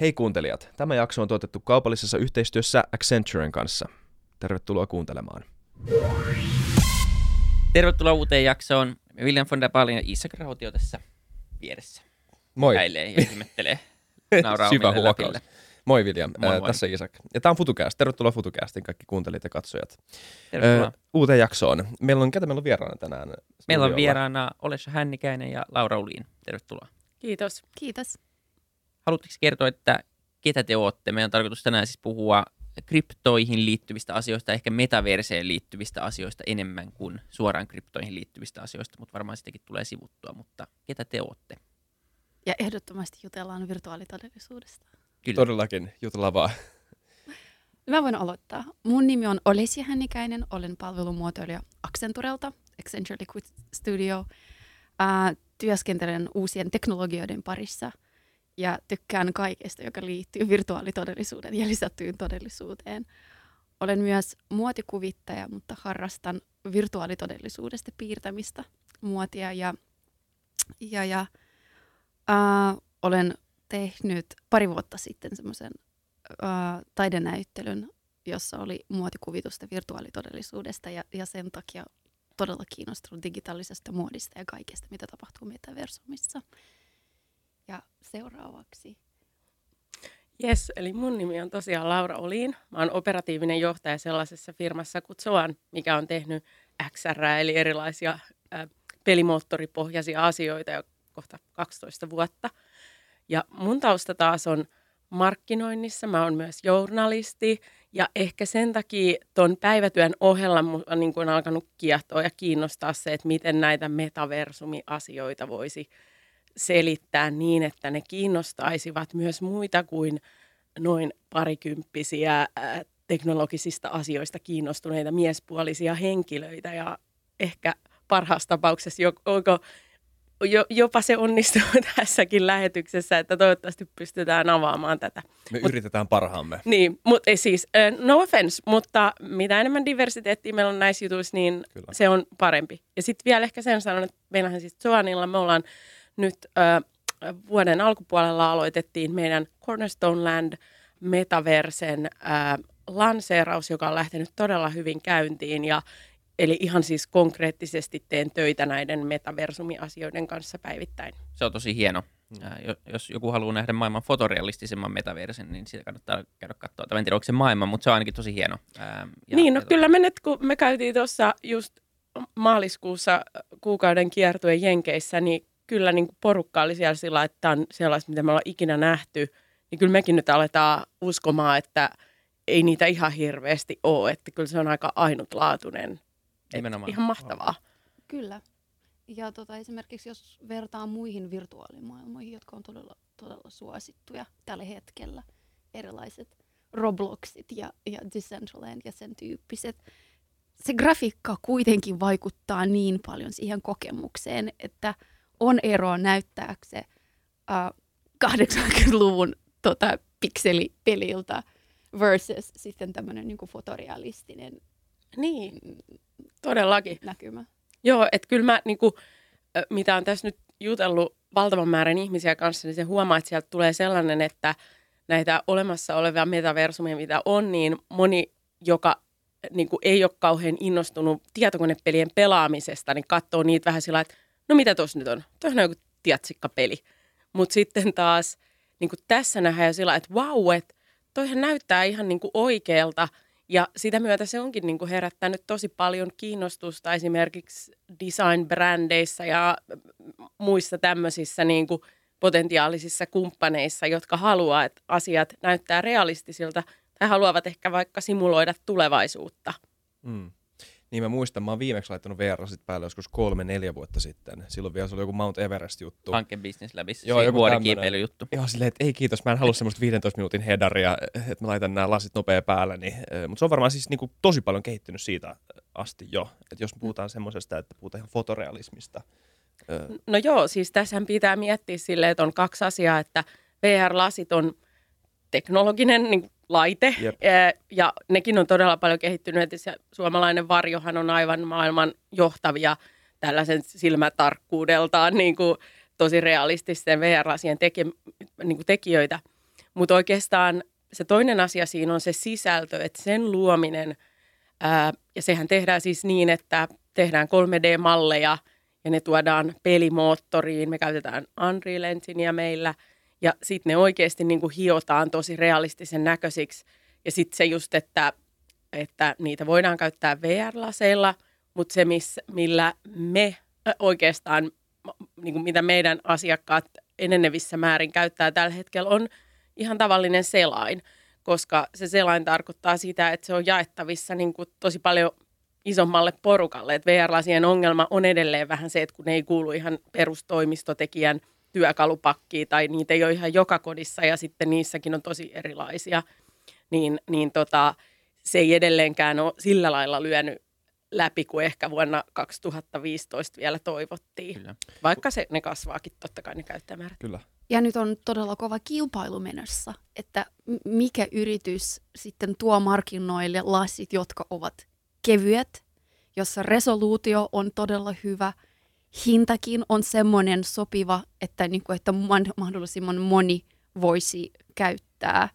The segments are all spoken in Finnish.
Hei kuuntelijat, tämä jakso on tuotettu kaupallisessa yhteistyössä Accenturen kanssa. Tervetuloa kuuntelemaan. Tervetuloa uuteen jaksoon. William von der Baalin ja Isak Rautio tässä vieressä. Moi. Käilee ja ihmettelee. Nauraa Syvä huokaus. Moi William, Moi, Ää, moi. tässä Isak. Ja tämä on FutuCast. Tervetuloa FutuCastin kaikki kuuntelijat ja katsojat. Tervetuloa. Ää, uuteen jaksoon. Meillä on, ketä meillä on vieraana tänään? Meillä on vieraana Olesha Hännikäinen ja Laura Uliin. Tervetuloa. Kiitos. Kiitos. Haluatteko kertoa, että ketä te olette? Meidän on tarkoitus tänään siis puhua kryptoihin liittyvistä asioista, ehkä metaverseen liittyvistä asioista enemmän kuin suoraan kryptoihin liittyvistä asioista, mutta varmaan sitäkin tulee sivuttua. Mutta ketä te olette? Ja ehdottomasti jutellaan virtuaalitodellisuudesta. Kyllä. Todellakin, jutellaan vaan. Mä voin aloittaa. Mun nimi on Olesja Hännikäinen. Olen palvelumuotoilija Accenturelta, Accenture Liquid Studio. Ää, työskentelen uusien teknologioiden parissa ja tykkään kaikesta, joka liittyy virtuaalitodellisuuden ja lisättyyn todellisuuteen. Olen myös muotikuvittaja, mutta harrastan virtuaalitodellisuudesta piirtämistä, muotia ja, ja, ja ää, olen tehnyt pari vuotta sitten semmoisen ää, taidenäyttelyn, jossa oli muotikuvitusta virtuaalitodellisuudesta ja, ja sen takia todella kiinnostunut digitaalisesta muodista ja kaikesta, mitä tapahtuu metaversumissa. Ja seuraavaksi. Yes, eli mun nimi on tosiaan Laura Oliin. Mä oon operatiivinen johtaja sellaisessa firmassa kuin Zoan, mikä on tehnyt XR, eli erilaisia pelimoottoripohjaisia asioita jo kohta 12 vuotta. Ja mun tausta taas on markkinoinnissa. Mä oon myös journalisti ja ehkä sen takia ton päivätyön ohella on niin kuin alkanut kiehtoa ja kiinnostaa se, että miten näitä metaversumi-asioita voisi selittää niin, että ne kiinnostaisivat myös muita kuin noin parikymppisiä ää, teknologisista asioista kiinnostuneita miespuolisia henkilöitä ja ehkä parhaassa tapauksessa jo, onko, jo, jopa se onnistuu tässäkin lähetyksessä, että toivottavasti pystytään avaamaan tätä. Me Mut- yritetään parhaamme. Niin, mutta siis äh, no offense, mutta mitä enemmän diversiteettiä meillä on näissä jutuissa, niin Kyllä. se on parempi. Ja sitten vielä ehkä sen sanon, että meillähän siis Zoanilla me ollaan nyt äh, vuoden alkupuolella aloitettiin meidän Cornerstone Land Metaversen äh, lanseeraus, joka on lähtenyt todella hyvin käyntiin ja Eli ihan siis konkreettisesti teen töitä näiden metaversumiasioiden kanssa päivittäin. Se on tosi hieno. Jo- Jos joku haluaa nähdä maailman fotorealistisemman metaversen, niin sitä kannattaa käydä katsoa. Tai en tiedä, onko se maailma, mutta se on ainakin tosi hieno. Ja- niin, no ja kyllä me nyt, kun me käytiin tuossa just maaliskuussa kuukauden kiertuen Jenkeissä, niin kyllä niin kuin porukka oli siellä sillä, että tämä on sellaista, mitä me ollaan ikinä nähty. Niin kyllä mekin nyt aletaan uskomaan, että ei niitä ihan hirveästi ole, että kyllä se on aika ainutlaatuinen. Nimenomaan. Ihan mahtavaa. Kyllä. Ja tota, esimerkiksi jos vertaa muihin virtuaalimaailmoihin, jotka on todella, todella suosittuja tällä hetkellä, erilaiset Robloxit ja, ja Decentraland ja sen tyyppiset, se grafiikka kuitenkin vaikuttaa niin paljon siihen kokemukseen, että on eroa näyttääkö se äh, 80-luvun tota, pikselipeliltä versus sitten tämmöinen niin fotorealistinen Niin, todellakin. näkymä. Joo, että kyllä mä, niin kuin, mitä on tässä nyt jutellut valtavan määrän ihmisiä kanssa, niin se huomaa, että sieltä tulee sellainen, että näitä olemassa olevia metaversumia, mitä on, niin moni, joka niin kuin ei ole kauhean innostunut tietokonepelien pelaamisesta, niin katsoo niitä vähän sillä että no mitä tuossa nyt on? Tuossa on joku tiatsikkapeli. Mutta sitten taas niin tässä nähdään jo sillä että vau, että toihan näyttää ihan niin oikealta. Ja sitä myötä se onkin niin herättänyt tosi paljon kiinnostusta esimerkiksi design-brändeissä ja muissa tämmöisissä niin potentiaalisissa kumppaneissa, jotka haluaa, että asiat näyttää realistisilta tai haluavat ehkä vaikka simuloida tulevaisuutta. Mm. Niin mä muistan, mä oon viimeksi laittanut VR sit päälle joskus kolme, neljä vuotta sitten. Silloin vielä se oli joku Mount Everest-juttu. Hanke Business Labissa, Joo, joku vuorikiipeilyjuttu. Joo, silleen, että ei kiitos, mä en halua semmoista 15 minuutin hedaria, että mä laitan nämä lasit nopea päälle. Niin, mutta se on varmaan siis niinku tosi paljon kehittynyt siitä asti jo. Että jos puhutaan semmoisesta, että puhutaan ihan fotorealismista. ö, No joo, siis tässähän pitää miettiä silleen, että on kaksi asiaa, että VR-lasit on teknologinen niin laite Jep. ja nekin on todella paljon kehittynyt. Se suomalainen varjohan on aivan maailman johtavia tällaisen silmätarkkuudeltaan niin kuin tosi realististen VR-lasien teke, niin kuin tekijöitä. Mutta oikeastaan se toinen asia siinä on se sisältö, että sen luominen, ää, ja sehän tehdään siis niin, että tehdään 3D-malleja ja ne tuodaan pelimoottoriin. Me käytetään Unreal Enginea meillä ja sitten ne oikeasti niin kuin hiotaan tosi realistisen näköisiksi. Ja sitten se just, että, että niitä voidaan käyttää VR-laseilla, mutta se, miss, millä me oikeastaan, niin kuin mitä meidän asiakkaat enenevissä määrin käyttää tällä hetkellä, on ihan tavallinen selain, koska se selain tarkoittaa sitä, että se on jaettavissa niin kuin tosi paljon isommalle porukalle. Et VR-lasien ongelma on edelleen vähän se, että kun ne ei kuulu ihan perustoimistotekijän työkalupakkiin tai niitä ei ole ihan joka kodissa ja sitten niissäkin on tosi erilaisia, niin, niin tota, se ei edelleenkään ole sillä lailla lyönyt läpi kuin ehkä vuonna 2015 vielä toivottiin. Kyllä. Vaikka se, ne kasvaakin totta kai ne käyttämäärät. Kyllä. Ja nyt on todella kova kilpailu menossa, että mikä yritys sitten tuo markkinoille lasit, jotka ovat kevyet, jossa resoluutio on todella hyvä, hintakin on semmoinen sopiva, että, niin kuin, että mahdollisimman moni voisi käyttää.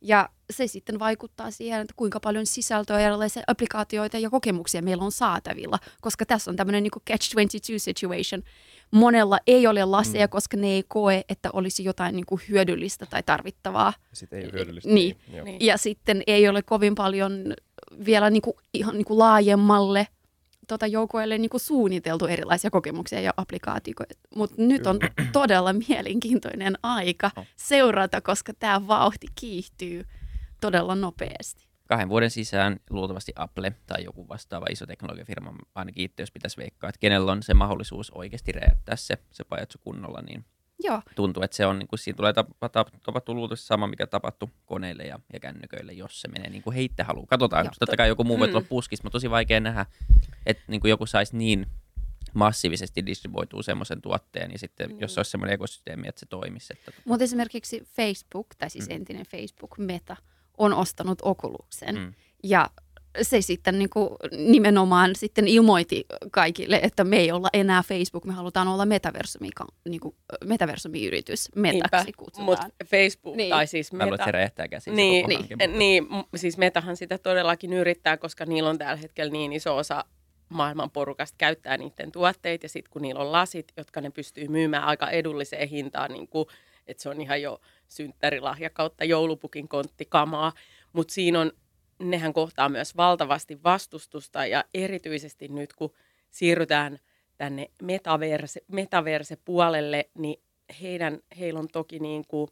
Ja se sitten vaikuttaa siihen, että kuinka paljon sisältöä, erilaisia applikaatioita ja kokemuksia meillä on saatavilla, koska tässä on tämmöinen niin catch-22 situation. Monella ei ole laseja, mm. koska ne ei koe, että olisi jotain niin kuin hyödyllistä tai tarvittavaa. Sitten ei ole hyödyllistä. Niin. niin. Ja sitten ei ole kovin paljon vielä niin kuin, ihan niin kuin laajemmalle tota, joukoille niin kuin suunniteltu erilaisia kokemuksia ja applikaatioita. Mutta nyt on todella mielenkiintoinen aika seurata, koska tämä vauhti kiihtyy todella nopeasti. Kahden vuoden sisään luultavasti Apple tai joku vastaava iso teknologiafirma, ainakin itse jos pitäisi veikkaa, että kenellä on se mahdollisuus oikeasti räjäyttää se, se pajatso kunnolla, niin Joo. tuntuu, että se on, niin kuin, siinä tulee tapahtua luultavasti sama, mikä tapahtui koneille ja, ja kännyköille, jos se menee niin kuin heittä haluaa. Katsotaan, Joo. totta kai joku muu voi tulla mm. puskista, mutta tosi vaikea nähdä, että niin kuin joku saisi niin massiivisesti distribuoituu semmoisen tuotteen, ja sitten mm. jos se olisi semmoinen ekosysteemi, että se toimisi. Että... Tota- mutta esimerkiksi Facebook, tai siis mm. entinen Facebook, Meta, on ostanut Oculusen, mm. ja se sitten niin kuin nimenomaan sitten ilmoitti kaikille, että me ei olla enää Facebook, me halutaan olla metaversumi, niin kuin metaversumiyritys, metaksi kutsutaan. Mutta Facebook niin. tai siis Meta. Mä räjähtää käsissä niin, niin, niin, siis Metahan sitä todellakin yrittää, koska niillä on tällä hetkellä niin iso osa maailman porukasta käyttää niiden tuotteita ja sitten kun niillä on lasit, jotka ne pystyy myymään aika edulliseen hintaan, niin kuin, että se on ihan jo synttärilahja kautta joulupukin konttikamaa, mutta siinä on nehän kohtaa myös valtavasti vastustusta ja erityisesti nyt kun siirrytään tänne metaverse, metaverse-puolelle, niin heidän, heillä on toki niin kuin,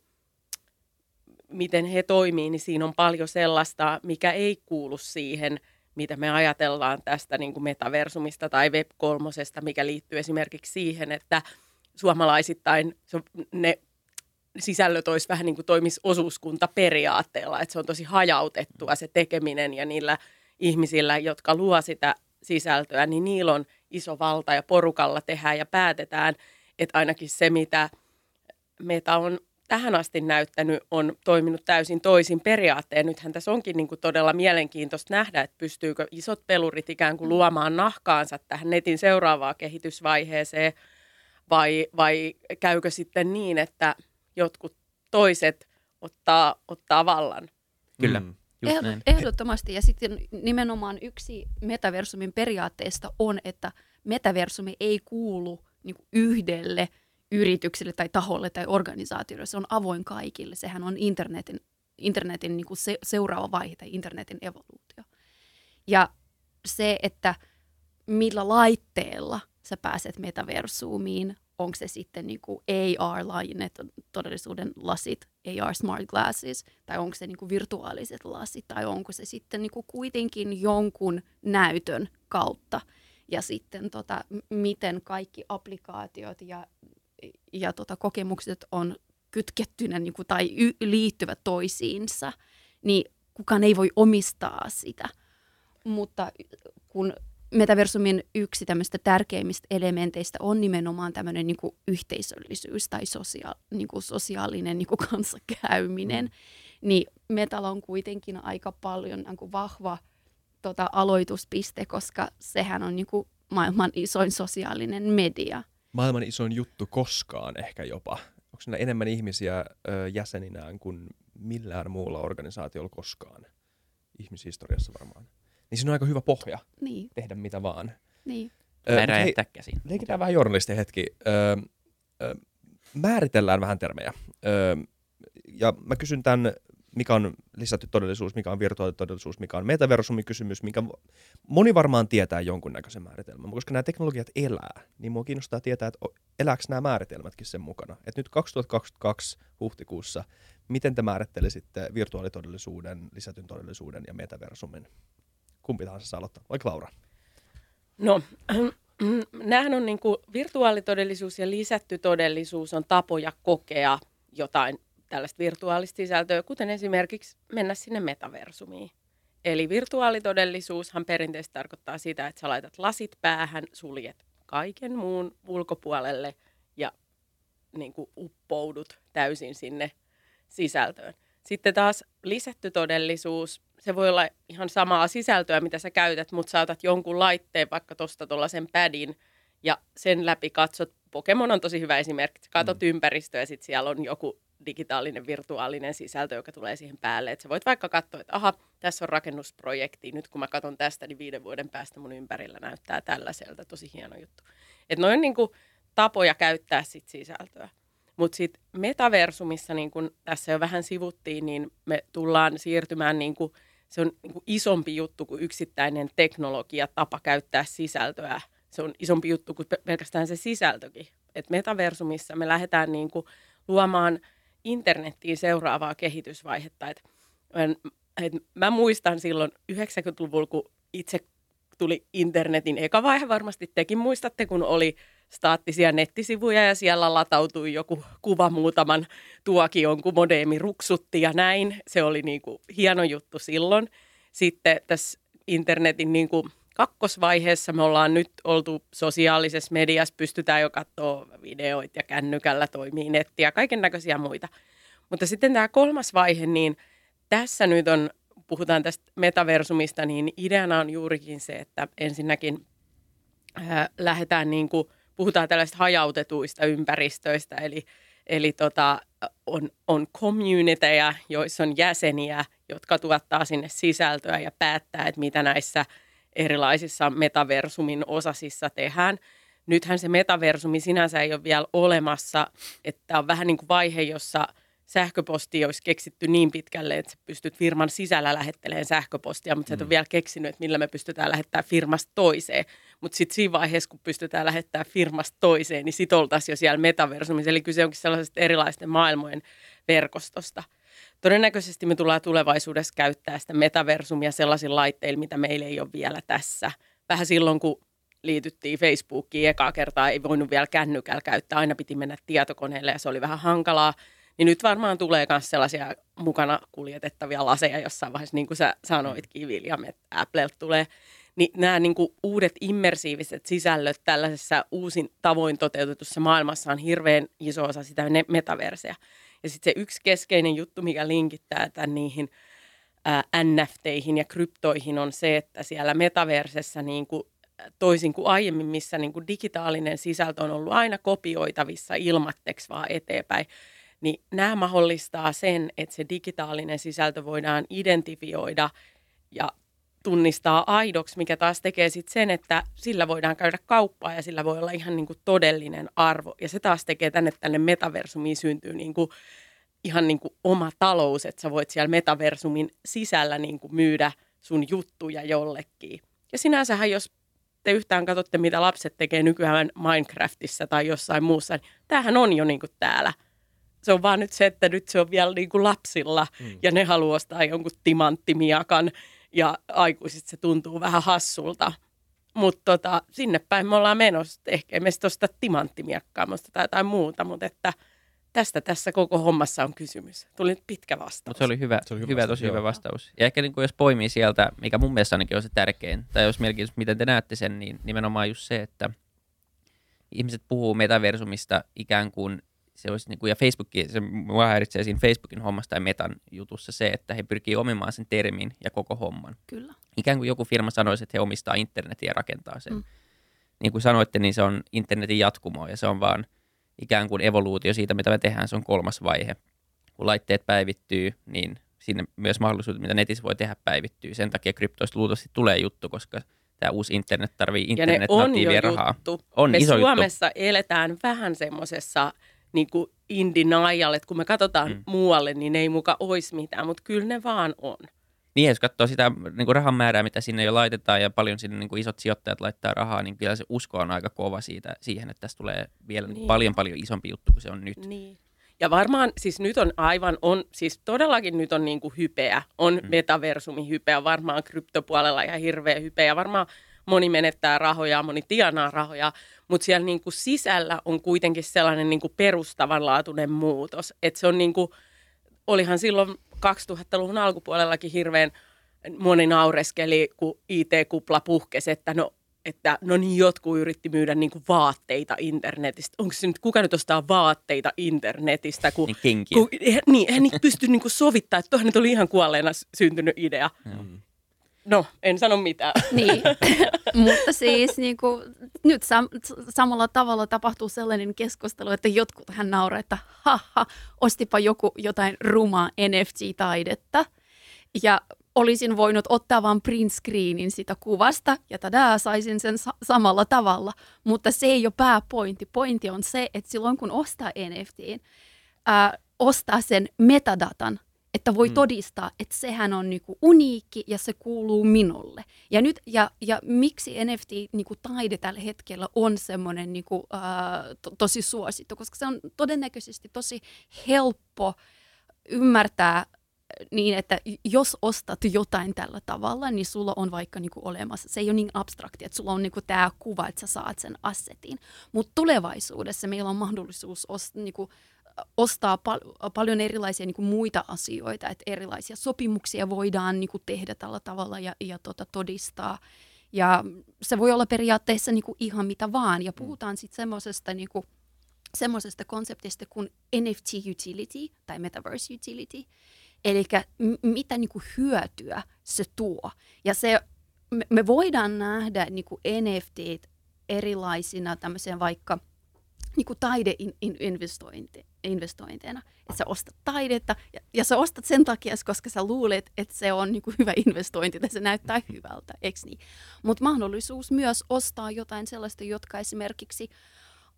miten he toimii, niin siinä on paljon sellaista, mikä ei kuulu siihen, mitä me ajatellaan tästä niin kuin metaversumista tai Web3, mikä liittyy esimerkiksi siihen, että suomalaisittain ne sisällöt olisi vähän niin kuin toimisi osuuskuntaperiaatteella, että se on tosi hajautettua se tekeminen ja niillä ihmisillä, jotka luo sitä sisältöä, niin niillä on iso valta ja porukalla tehdään ja päätetään, että ainakin se, mitä Meta on tähän asti näyttänyt, on toiminut täysin toisin periaatteen. Nythän tässä onkin niin kuin todella mielenkiintoista nähdä, että pystyykö isot pelurit ikään kuin luomaan nahkaansa tähän netin seuraavaan kehitysvaiheeseen, vai, vai käykö sitten niin, että jotkut toiset ottaa, ottaa vallan. Kyllä. Mm. Just Ehdottomasti. Ja sitten nimenomaan yksi metaversumin periaatteesta on, että metaversumi ei kuulu niin yhdelle yritykselle tai taholle tai organisaatiolle. Se on avoin kaikille. Sehän on internetin, internetin niin kuin se, seuraava vaihe tai internetin evoluutio. Ja se, että millä laitteella sä pääset metaversumiin, onko se sitten niin kuin AR-laajennettu todellisuuden lasit, AR smart glasses, tai onko se niin kuin virtuaaliset lasit, tai onko se sitten niin kuin kuitenkin jonkun näytön kautta. Ja sitten tota, miten kaikki applikaatiot ja, ja tota, kokemukset on kytkettynä niin kuin, tai y- liittyvät toisiinsa, niin kukaan ei voi omistaa sitä. Mutta kun metaversumin yksi tämmöistä tärkeimmistä elementeistä on nimenomaan tämmöinen niin kuin yhteisöllisyys tai sosia- niin kuin sosiaalinen niin kuin kanssakäyminen. Mm. Niin Metal on kuitenkin aika paljon niin kuin vahva tota, aloituspiste, koska sehän on niin kuin maailman isoin sosiaalinen media. Maailman isoin juttu koskaan ehkä jopa. Onko siinä enemmän ihmisiä ö, jäseninään kuin millään muulla organisaatiolla koskaan ihmishistoriassa varmaan. Niin siinä on aika hyvä pohja Niin, tehdä mitä vaan. niin. Ö, Mä mut hei, räjähtää käsin. leikitään vähän journalistin hetki. Öö, ö, määritellään vähän termejä. Öö, ja mä kysyn tämän, mikä on lisätty todellisuus, mikä on virtuaalitodellisuus, mikä on metaversumikysymys, mikä moni varmaan tietää jonkunnäköisen määritelmän. Mutta Koska nämä teknologiat elää, niin mua kiinnostaa tietää, että elääkö nämä määritelmätkin sen mukana. Et nyt 2022 huhtikuussa, miten te määrittelisitte virtuaalitodellisuuden, lisätyn todellisuuden ja metaversumin? Kumpi tahansa saa aloittaa, vaikka Laura. No, nämähän on niin kuin virtuaalitodellisuus ja lisätty todellisuus on tapoja kokea jotain tällaista virtuaalista sisältöä, kuten esimerkiksi mennä sinne metaversumiin. Eli virtuaalitodellisuushan perinteisesti tarkoittaa sitä, että sä laitat lasit päähän, suljet kaiken muun ulkopuolelle ja niin kuin uppoudut täysin sinne sisältöön. Sitten taas lisätty todellisuus, se voi olla ihan samaa sisältöä, mitä sä käytät, mutta saatat jonkun laitteen, vaikka tuosta tuollaisen padin, ja sen läpi katsot, Pokemon on tosi hyvä esimerkki, sä katsot mm. ympäristöä ja sitten siellä on joku digitaalinen, virtuaalinen sisältö, joka tulee siihen päälle. Et sä voit vaikka katsoa, että aha, tässä on rakennusprojekti, nyt kun mä katson tästä, niin viiden vuoden päästä mun ympärillä näyttää tällaiselta, tosi hieno juttu. Että noin niin kuin tapoja käyttää sit sisältöä. Mutta sitten metaversumissa, niin kun tässä jo vähän sivuttiin, niin me tullaan siirtymään, niin kun, se on niin kun isompi juttu kuin yksittäinen teknologia, tapa käyttää sisältöä. Se on isompi juttu kuin pe- pelkästään se sisältökin. Et metaversumissa me lähdetään niin kun luomaan internettiin seuraavaa kehitysvaihetta. Et, et mä muistan silloin 90-luvulla, kun itse tuli internetin eka vaihe, varmasti tekin muistatte, kun oli staattisia nettisivuja ja siellä latautui joku kuva muutaman tuokion, kun modeemi ruksutti ja näin. Se oli niin kuin hieno juttu silloin. Sitten tässä internetin niin kuin kakkosvaiheessa me ollaan nyt oltu sosiaalisessa mediassa, pystytään jo katsoa videoita ja kännykällä toimii netti ja kaiken näköisiä muita. Mutta sitten tämä kolmas vaihe, niin tässä nyt on, puhutaan tästä metaversumista, niin ideana on juurikin se, että ensinnäkin ää, lähdetään niin kuin, puhutaan tällaista hajautetuista ympäristöistä, eli, eli tota, on, on communityjä, joissa on jäseniä, jotka tuottaa sinne sisältöä ja päättää, että mitä näissä erilaisissa metaversumin osasissa tehdään. Nythän se metaversumi sinänsä ei ole vielä olemassa, että on vähän niin kuin vaihe, jossa – sähköposti olisi keksitty niin pitkälle, että pystyt firman sisällä lähettelemään sähköpostia, mutta mm. sä et ole vielä keksinyt, että millä me pystytään lähettämään firmasta toiseen. Mutta sitten siinä vaiheessa, kun pystytään lähettämään firmasta toiseen, niin sit oltaisiin jo siellä metaversumissa. Eli kyse onkin sellaisesta erilaisten maailmojen verkostosta. Todennäköisesti me tullaan tulevaisuudessa käyttää sitä metaversumia sellaisilla laitteilla, mitä meillä ei ole vielä tässä. Vähän silloin, kun liityttiin Facebookiin ekaa kertaa, ei voinut vielä kännykällä käyttää, aina piti mennä tietokoneelle ja se oli vähän hankalaa niin nyt varmaan tulee myös sellaisia mukana kuljetettavia laseja jossain vaiheessa, niin kuin sä sanoitkin, William, että Apple tulee. Niin nämä niin kuin uudet immersiiviset sisällöt tällaisessa uusin tavoin toteutetussa maailmassa on hirveän iso osa sitä metaverseä. Ja sitten se yksi keskeinen juttu, mikä linkittää tämän niihin ää, NFTihin ja kryptoihin on se, että siellä metaversessä niin kuin toisin kuin aiemmin, missä niin kuin digitaalinen sisältö on ollut aina kopioitavissa ilmatteksi vaan eteenpäin, niin nämä mahdollistaa sen, että se digitaalinen sisältö voidaan identifioida ja tunnistaa aidoksi, mikä taas tekee sitten sen, että sillä voidaan käydä kauppaa ja sillä voi olla ihan niin kuin todellinen arvo. Ja se taas tekee tänne tänne metaversumiin syntyy niin kuin ihan niin kuin oma talous, että sä voit siellä metaversumin sisällä niin kuin myydä sun juttuja jollekin. Ja sinänsähän, jos te yhtään katsotte, mitä lapset tekee nykyään Minecraftissa tai jossain muussa, niin tämähän on jo niin kuin täällä – se on vaan nyt se, että nyt se on vielä niin kuin lapsilla mm. ja ne haluaa ostaa jonkun timanttimiakan ja aikuiset se tuntuu vähän hassulta. Mutta tota, sinne päin me ollaan menossa. Ehkä emme sitten osta timanttimiakkaa, tai jotain muuta, mutta että tästä tässä koko hommassa on kysymys. Tuli nyt pitkä vastaus. Mutta se oli hyvä, Se oli hyvä hyvä vastaus, tosi joo. hyvä vastaus. Ja ehkä niin kuin jos poimii sieltä, mikä mun mielestä ainakin on se tärkein, tai jos melkein, miten te näette sen, niin nimenomaan just se, että ihmiset puhuu metaversumista ikään kuin se olisi, niin kuin, ja Facebookin, se mua häiritsee siinä Facebookin hommasta ja Metan jutussa se, että he pyrkii omimaan sen termin ja koko homman. Kyllä. Ikään kuin joku firma sanoisi, että he omistaa internetin ja rakentaa sen. Mm. Niin kuin sanoitte, niin se on internetin jatkumo ja se on vaan ikään kuin evoluutio siitä, mitä me tehdään, se on kolmas vaihe. kun laitteet päivittyy, niin sinne myös mahdollisuudet, mitä netissä voi tehdä, päivittyy. Sen takia kryptoista luultavasti tulee juttu, koska tämä uusi internet tarvii internet on rahaa. Juttu. On me iso Suomessa juttu. eletään vähän semmoisessa niin in denial, että kun me katsotaan mm. muualle, niin ei muka olisi mitään, mutta kyllä ne vaan on. Niin, jos katsoo sitä niin kuin rahan määrää, mitä sinne jo laitetaan ja paljon sinne niin kuin isot sijoittajat laittaa rahaa, niin kyllä se usko on aika kova siitä, siihen, että tästä tulee vielä niin. paljon paljon isompi juttu kuin se on nyt. Niin. Ja varmaan, siis nyt on aivan, on, siis todellakin nyt on niin kuin hypeä, on mm. metaversumi hypeä, varmaan kryptopuolella ihan hirveä hypeä, varmaan moni menettää rahoja, moni tienaa rahoja, mutta siellä niin kuin sisällä on kuitenkin sellainen niin kuin perustavanlaatuinen muutos, että se on niin kuin, olihan silloin 2000-luvun alkupuolellakin hirveän moni naureskeli, kun IT-kupla puhkesi, että no että no niin, jotkut yritti myydä niin kuin vaatteita internetistä. Onko se nyt, kuka nyt ostaa vaatteita internetistä? Kun, niin, kun, niin, eihän niitä pysty niin sovittaa, että nyt oli ihan kuolleena syntynyt idea. Mm. No, en sano mitään. Niin, mutta siis niin kuin, nyt sam- samalla tavalla tapahtuu sellainen keskustelu, että jotkut hän nauraa, että haha, ostipa joku jotain rumaa NFT-taidetta. Ja olisin voinut ottaa vain print screenin sitä kuvasta ja tadaa, saisin sen sa- samalla tavalla. Mutta se ei ole pääpointti. Pointti on se, että silloin kun ostaa NFTin, ää, ostaa sen metadatan, että voi mm. todistaa, että sehän on niinku uniikki ja se kuuluu minulle. Ja, nyt, ja, ja miksi NFT-taide niinku tällä hetkellä on semmoinen niinku, äh, to, tosi suosittu, koska se on todennäköisesti tosi helppo ymmärtää niin, että jos ostat jotain tällä tavalla, niin sulla on vaikka niinku olemassa, se ei ole niin abstrakti, että sulla on niinku tämä kuva, että sä saat sen assetin. Mutta tulevaisuudessa meillä on mahdollisuus ost, niinku, ostaa pal- paljon erilaisia niin kuin muita asioita, että erilaisia sopimuksia voidaan niin kuin tehdä tällä tavalla ja, ja tota, todistaa. Ja se voi olla periaatteessa niin kuin ihan mitä vaan. Ja puhutaan sitten semmoisesta niin kuin, semmoisesta konseptista kuin NFT utility tai metaverse utility. Eli m- mitä niin kuin hyötyä se tuo. Ja se, me, me voidaan nähdä niin kuin NFT erilaisina tämmöisiä vaikka niin kuin taideinvestointeja investointeina. Että sä ostat taidetta ja, ja sä ostat sen takia, koska sä luulet, että se on niin kuin hyvä investointi tai se näyttää hyvältä, eikö niin? Mutta mahdollisuus myös ostaa jotain sellaista, jotka esimerkiksi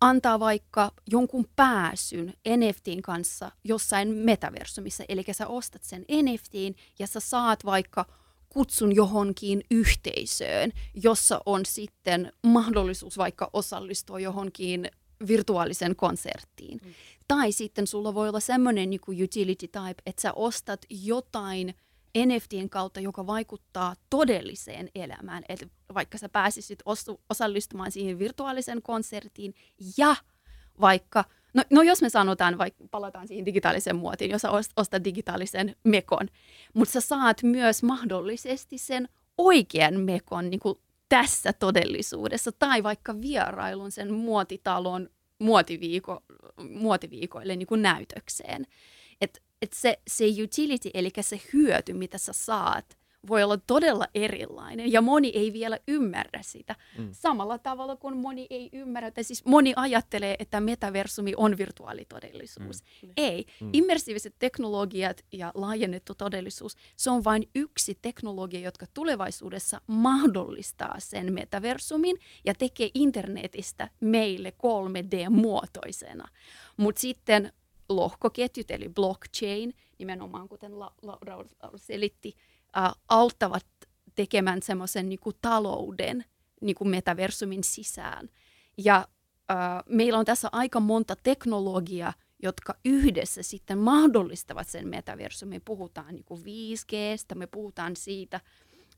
antaa vaikka jonkun pääsyn NFTin kanssa jossain metaversumissa. Eli sä ostat sen NFTin ja sä saat vaikka kutsun johonkin yhteisöön, jossa on sitten mahdollisuus vaikka osallistua johonkin virtuaalisen konserttiin. Mm. Tai sitten sulla voi olla semmoinen niin kuin utility type, että sä ostat jotain NFTin kautta, joka vaikuttaa todelliseen elämään. Eli vaikka sä pääsisit osallistumaan siihen virtuaalisen konserttiin ja vaikka, no, no jos me sanotaan, vaikka palataan siihen digitaaliseen muotiin, jos sä ostat digitaalisen mekon, mutta sä saat myös mahdollisesti sen oikean mekon niin kuin tässä todellisuudessa, tai vaikka vierailun sen muotitalon muotiviiko, muotiviikoille niin kuin näytökseen. Että et se, se utility, eli se hyöty, mitä sä saat voi olla todella erilainen ja moni ei vielä ymmärrä sitä. Mm. Samalla tavalla kuin moni ei ymmärrä, että siis moni ajattelee, että metaversumi on virtuaalitodellisuus. Mm. Ei. Mm. Immersiiviset teknologiat ja laajennettu todellisuus, se on vain yksi teknologia, jotka tulevaisuudessa mahdollistaa sen metaversumin ja tekee internetistä meille 3D-muotoisena. Mutta sitten lohkoketjut, eli blockchain, nimenomaan kuten Laura selitti, äh, auttavat tekemään semmoisen niin talouden niin kuin metaversumin sisään. Ja äh, meillä on tässä aika monta teknologiaa, jotka yhdessä sitten mahdollistavat sen metaversumin. Me puhutaan niin kuin 5Gstä, me puhutaan siitä,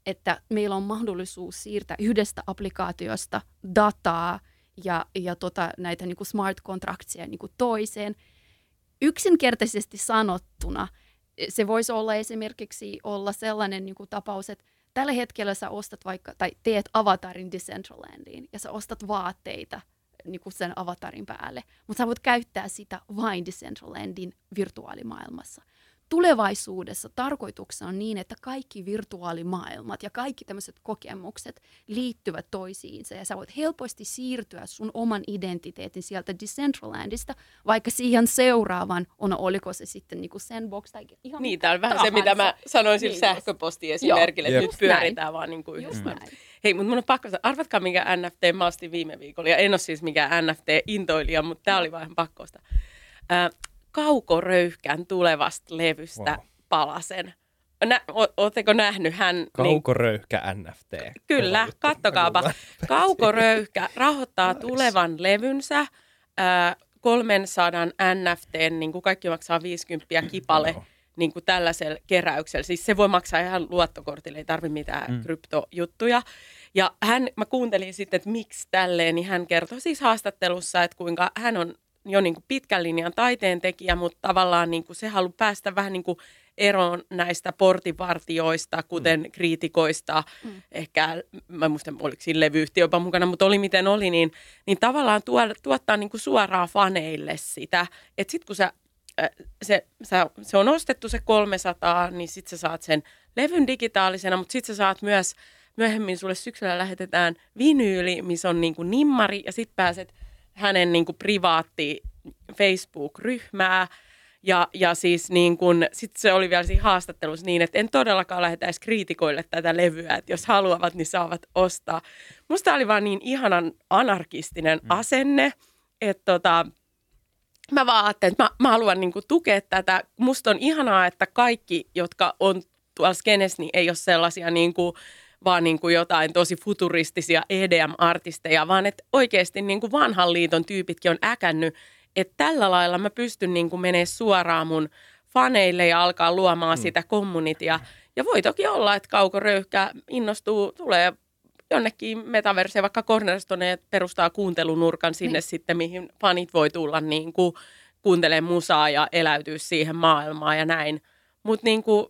että meillä on mahdollisuus siirtää yhdestä applikaatiosta dataa ja, ja tota, näitä niin kuin smart contractsia niin kuin toiseen. Yksinkertaisesti sanottuna – se voisi olla esimerkiksi olla sellainen niin kuin tapaus, että tällä hetkellä sä ostat vaikka, tai teet avatarin Decentralandiin, ja sä ostat vaatteita niin kuin sen avatarin päälle, mutta sä voit käyttää sitä vain Decentralandin virtuaalimaailmassa. Tulevaisuudessa tarkoituksena on niin, että kaikki virtuaalimaailmat ja kaikki tämmöiset kokemukset liittyvät toisiinsa ja sä voit helposti siirtyä sun oman identiteetin sieltä Decentralandista vaikka siihen seuraavan, on oliko se sitten niinku Sandbox tai ihan Niin, tämä on vähän se, mitä mä sanoin sillä Niin, sähköpostiesimerkillä, että nyt Just näin. pyöritään vaan niin kuin Just yhdessä. Hei, mutta mun on pakko sanoa, arvatkaa mikä NFT mä ostin viime viikolla, ja en ole siis mikään NFT-intoilija, mutta tämä oli vaan ihan pakko ostaa. Ää, Kaukoröyhkän tulevasta levystä Wow. wow. palasen. Nä, Oletteko nähnyt hän? Niin, Kaukoröyhkä NFT. Kyllä, kattokaapa. Kaukoröyhkä rahoittaa tulevan levynsä ää, 300 NFT, niin kuin kaikki maksaa 50 kipale Joo. niin kuin tällaisella keräyksellä. Siis se voi maksaa ihan luottokortille, ei tarvitse mitään mm. kryptojuttuja. Ja hän, mä kuuntelin sitten, että miksi tälleen, niin hän kertoi siis haastattelussa, että kuinka hän on jo niin kuin pitkän linjan taiteen tekijä, mutta tavallaan niin kuin se haluaa päästä vähän niin kuin eroon näistä portinvartioista, kuten mm. kriitikoista, Mm. mm. ehkä, mä en muista, oliko siinä levyyhtiö jopa mukana, mutta oli miten oli, niin, niin tavallaan tuo, tuottaa niin kuin suoraan faneille sitä, että sitten kun sä, äh, se, sä, se on ostettu se 300, niin sitten sä saat sen levyn digitaalisena, mutta sitten sä saat myös, myöhemmin sulle syksyllä lähetetään vinyyli, missä on niin kuin nimmari, ja sitten pääset hänen niin kuin privaatti Facebook-ryhmää, ja, ja siis niin kun, sit se oli vielä siinä haastattelussa niin, että en todellakaan lähetä edes kriitikoille tätä levyä, että jos haluavat, niin saavat ostaa. Musta oli vaan niin ihanan anarkistinen mm. asenne, että tota, mä vaan ajattelin, että mä, mä haluan niin tukea tätä. Musta on ihanaa, että kaikki, jotka on tuolla skenessä, niin ei ole sellaisia niin kuin, vaan niin kuin jotain tosi futuristisia EDM-artisteja, vaan että oikeasti niin kuin vanhan liiton tyypitkin on äkännyt, että tällä lailla mä pystyn niin kuin menemään suoraan mun faneille ja alkaa luomaan mm. sitä communityä. Ja voi toki olla, että Kauko Röyhkä innostuu, tulee jonnekin metaverseen, vaikka Cornerstone perustaa kuuntelunurkan sinne niin. sitten, mihin fanit voi tulla niin kuin kuuntelemaan musaa ja eläytyä siihen maailmaan ja näin. Mutta niin kuin,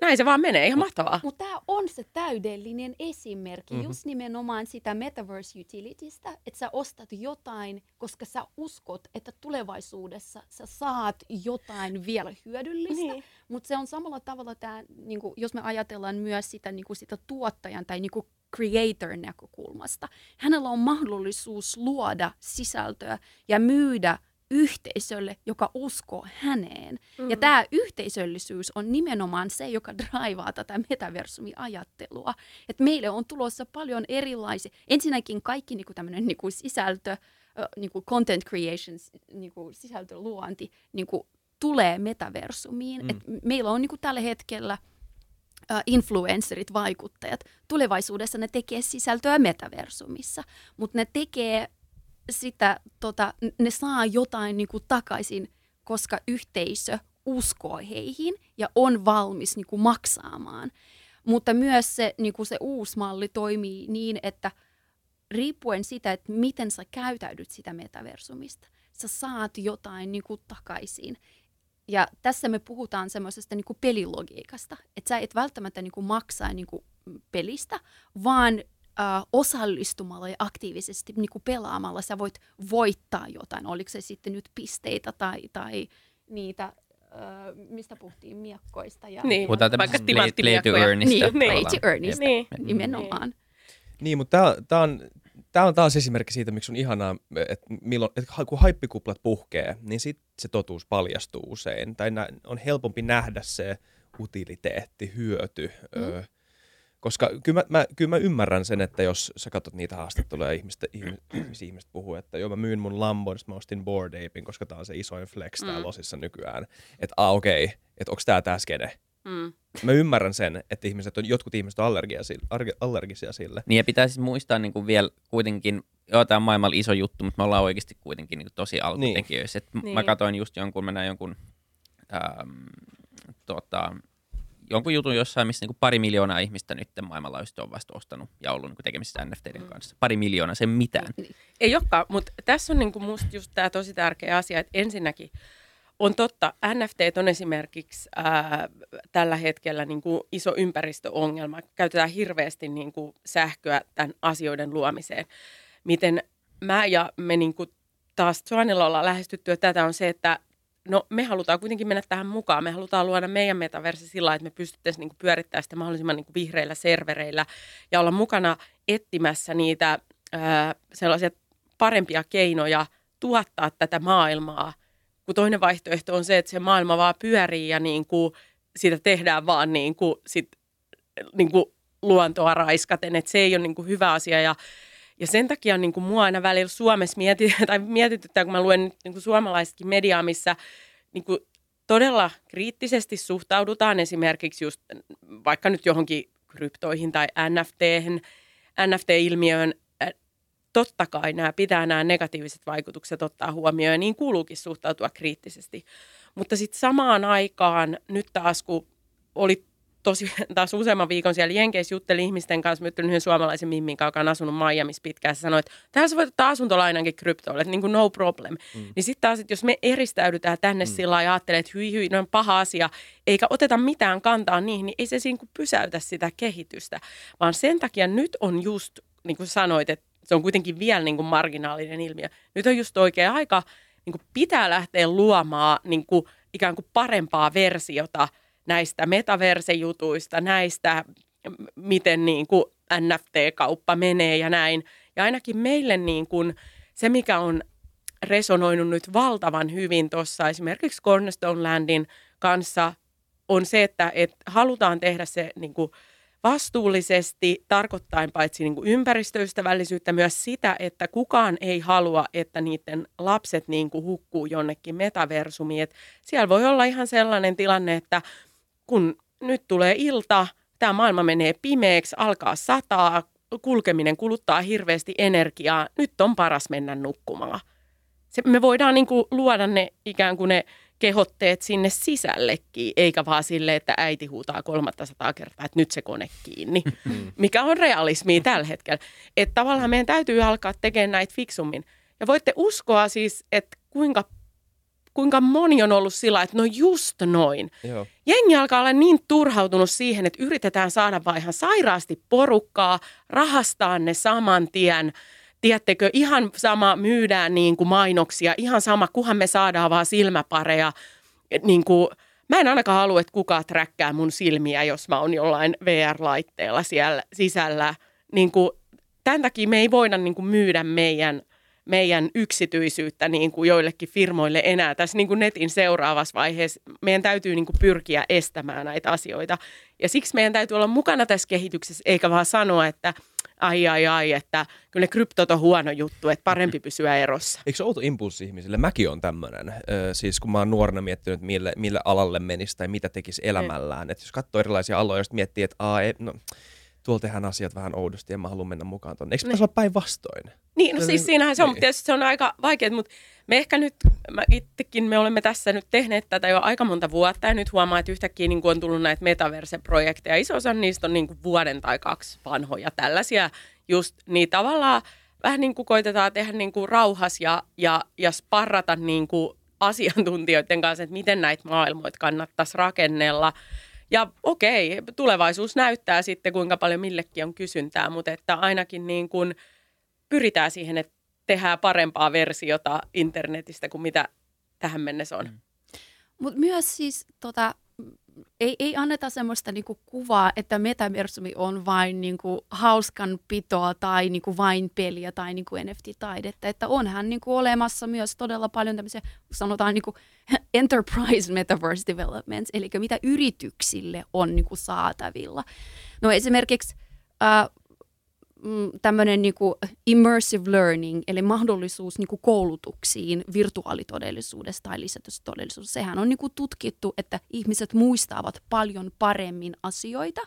näin se vaan menee, ihan mahtavaa. Mutta tämä on se täydellinen esimerkki Mhm. mm-hmm. just nimenomaan sitä metaverse utilitystä, että sä ostat jotain, koska sä uskot, että tulevaisuudessa sä saat jotain vielä hyödyllistä. Niin. Mutta se on samalla tavalla, tää, niinku, jos me ajatellaan myös sitä, niinku, sitä tuottajan tai niinku, creator näkökulmasta. Hänellä on mahdollisuus luoda sisältöä ja myydä yhteisölle, joka uskoo häneen. Mm. Ja tämä yhteisöllisyys on nimenomaan se, joka draivaa tätä metaversumiajattelua. Että meille on tulossa paljon erilaisia, ensinnäkin kaikki niinku tämmöinen niinku sisältö, niinku content creation, niinku sisältöluonti, niinku tulee metaversumiin. Mm. Mm. Et meillä on niinku tällä hetkellä äh, influencerit, vaikuttajat. Tulevaisuudessa ne tekee sisältöä metaversumissa, mutta ne tekee sitä, tota, ne saa jotain niinku takaisin, koska yhteisö uskoo heihin ja on valmis niinku maksaamaan. Mutta myös se, niinku se uusi malli toimii niin, että riippuen sitä, että miten sä käytäydyt sitä metaversumista, sä saat jotain niinku takaisin. Ja tässä me puhutaan semmoisesta niinku pelilogiikasta, että sä et välttämättä niinku maksaa niinku pelistä, vaan äh, osallistumalla ja aktiivisesti niinku pelaamalla sä voit voittaa jotain, oliko se sitten nyt pisteitä tai, tai niitä, äh, mistä puhuttiin, miekkoista. Ja, Niin. Puhutaan Vaikka tämmöisestä play, play to timanttimiekkoja. earnista. Niin, play tavallaan. to earnista, Niin. nimenomaan. Niin, mutta tämä on, tää on taas esimerkki siitä, miksi on ihanaa, että, milloin, että kun haippikuplat puhkee, niin sitten se totuus paljastuu usein. Tai on helpompi nähdä se utiliteetti, hyöty. Mm. Ö, koska kyllä mä, mä, kyllä mä ymmärrän sen, että jos sä katsot niitä haastatteluja ja ihmiset, ihmiset, ihmiset puhuu, että joo mä myyn mun Lambon, sit mä ostin Bored Apein, koska tää on se isoin flex täällä Mm. Losissa nykyään. Että ah okei, okay, että onks tää tää skene. Mm. Mä ymmärrän sen, että ihmiset on, jotkut ihmiset on allergia, allergisia sille. Niin ja pitää siis muistaa niin kuin vielä kuitenkin, joo tämä on maailmalla iso juttu, mutta me ollaan oikeasti kuitenkin niin kuin tosi alkutekijöissä. Niin. Niin. Mä katsoin just jonkun, mä näin jonkun, ähm, tota, jonkun jutun jossain, missä niin kuin pari miljoonaa ihmistä nyt maailmalla just on vasta ostanut ja ollut niin kuin tekemisissä NFTiden Mm. kanssa. Pari miljoonaa, se mitään. Niin. Ei olekaan, mutta tässä on niinku musta just tämä tosi tärkeä asia, että ensinnäkin on totta, NFT on esimerkiksi ää, tällä hetkellä niinku iso ympäristöongelma. Käytetään hirveästi niinku sähköä tämän asioiden luomiseen. Miten mä ja me niinku taas Joanilla ollaan lähestyttyä tätä on se, että no me halutaan kuitenkin mennä tähän mukaan. Me halutaan luoda meidän metaversi sillä että me pystyttäisiin niin pyörittämään sitä mahdollisimman niin vihreillä servereillä ja olla mukana etsimässä niitä ää, sellaisia parempia keinoja tuottaa tätä maailmaa. Kun toinen vaihtoehto on se, että se maailma vaan pyörii ja niin kuin sitä tehdään vaan niin kuin sit, niin kuin luontoa raiskaten, että se ei ole niin kuin hyvä asia ja ja sen takia niin kuin mua aina välillä Suomessa mieti, tai mietityttää, kun mä luen niin suomalaisetkin mediaa, missä niin kuin todella kriittisesti suhtaudutaan esimerkiksi just vaikka nyt johonkin kryptoihin tai NFT, NFT-ilmiöön. Totta kai nämä pitää nämä negatiiviset vaikutukset ottaa huomioon ja niin kuuluukin suhtautua kriittisesti. Mutta sitten samaan aikaan nyt taas, kun oli tosi, taas useamman viikon siellä Jenkeissä juttelin ihmisten kanssa. Mä yhden suomalaisen mimmin joka on asunut Miamiissa pitkään. Ja sanoi, että täällä sä voit ottaa asuntolainankin kryptoille, että niin kuin no problem. Mm. Niin sitten taas, että jos me eristäydytään tänne mm. sillä ja ajattelee, että hyi hyi, ne on paha asia, eikä oteta mitään kantaa niihin, niin ei se siinä pysäytä sitä kehitystä. Vaan sen takia nyt on just, niin kuin sanoit, että se on kuitenkin vielä niin kuin marginaalinen ilmiö. Nyt on just oikea aika, niin kuin pitää lähteä luomaan niin kuin ikään kuin parempaa versiota – näistä metaversejutuista, näistä, miten niin kuin NFT-kauppa menee ja näin. Ja ainakin meille niin kuin se, mikä on resonoinut nyt valtavan hyvin tuossa esimerkiksi Cornerstone Landin kanssa, on se, että, että halutaan tehdä se niin kuin vastuullisesti, tarkoittain paitsi niin kuin ympäristöystävällisyyttä, myös sitä, että kukaan ei halua, että niiden lapset niin kuin hukkuu jonnekin metaversumiin. Et siellä voi olla ihan sellainen tilanne, että kun nyt tulee ilta, tämä maailma menee pimeäksi, alkaa sataa, kulkeminen kuluttaa hirveästi energiaa, nyt on paras mennä nukkumaan. Se, me voidaan niin kuin luoda ne ikään kuin ne kehotteet sinne sisällekin, eikä vaan sille, että äiti huutaa kolmatta sataa kertaa, että nyt se kone kiinni, mm. mikä on realismia tällä hetkellä. Että tavallaan meidän täytyy alkaa tekemään näitä fiksummin. Ja voitte uskoa siis, että kuinka kuinka moni on ollut sillä, että no just noin. Joo. Jengi alkaa olla niin turhautunut siihen, että yritetään saada vaan ihan sairaasti porukkaa, rahastaa ne saman tien. Tiedättekö, ihan sama myydään niin kuin mainoksia, ihan sama, kuhan me saadaan vaan silmäpareja. Niin kuin, mä en ainakaan halua, että kukaan träkkää mun silmiä, jos mä oon jollain VR-laitteella siellä sisällä. Niin kuin, tämän takia me ei voida niin kuin myydä meidän – meidän yksityisyyttä niin kuin joillekin firmoille enää tässä niin kuin netin seuraavassa vaiheessa. Meidän täytyy niin kuin pyrkiä estämään näitä asioita. Ja siksi meidän täytyy olla mukana tässä kehityksessä, eikä vaan sanoa, että ai ai ai, että kyllä ne kryptot on huono juttu, että parempi pysyä erossa. Eikö se outo impulssi ihmisille? Mäkin on tämmöinen. siis kun mä oon nuorena miettinyt, mille, mille alalle menisi tai mitä tekisi elämällään. Että jos katsoo erilaisia aloja, jos miettii, että aa, ei, no, tuolla tehdään asiat vähän oudosti ja mä haluan mennä mukaan tuonne. Eikö se ole päinvastoin? Niin, no siis siinähän se on, niin. tietysti se on aika vaikeaa, mutta me ehkä nyt, mä itsekin, me olemme tässä nyt tehneet tätä jo aika monta vuotta ja nyt huomaa, että yhtäkkiä niin on tullut näitä metaverse-projekteja. Iso osa niistä on niin kuin vuoden tai kaksi vanhoja tällaisia just, niin tavallaan vähän niin kuin koitetaan tehdä niin kuin rauhas ja, ja, ja sparrata niin kuin asiantuntijoiden kanssa, että miten näitä maailmoita kannattaisi rakennella – ja okei, tulevaisuus näyttää sitten, kuinka paljon millekin on kysyntää, mutta että ainakin niin kuin pyritään siihen, että tehdään parempaa versiota internetistä kuin mitä tähän mennessä on. Mm. Mutta myös siis tota, ei, ei anneta semmoista niinku kuvaa, että metaversumi on vain niinku hauskan pitoa tai niinku vain peliä tai niinku NFT-taidetta. Että onhan niinku olemassa myös todella paljon tämmöisiä, sanotaan niinku enterprise metaverse developments, eli mitä yrityksille on niinku saatavilla. No esimerkiksi äh, Mm, tämmöinen niinku immersive learning, eli mahdollisuus niinku koulutuksiin virtuaalitodellisuudessa tai lisätyssä todellisuudessa. Sehän on niinku tutkittu, että ihmiset muistavat paljon paremmin asioita,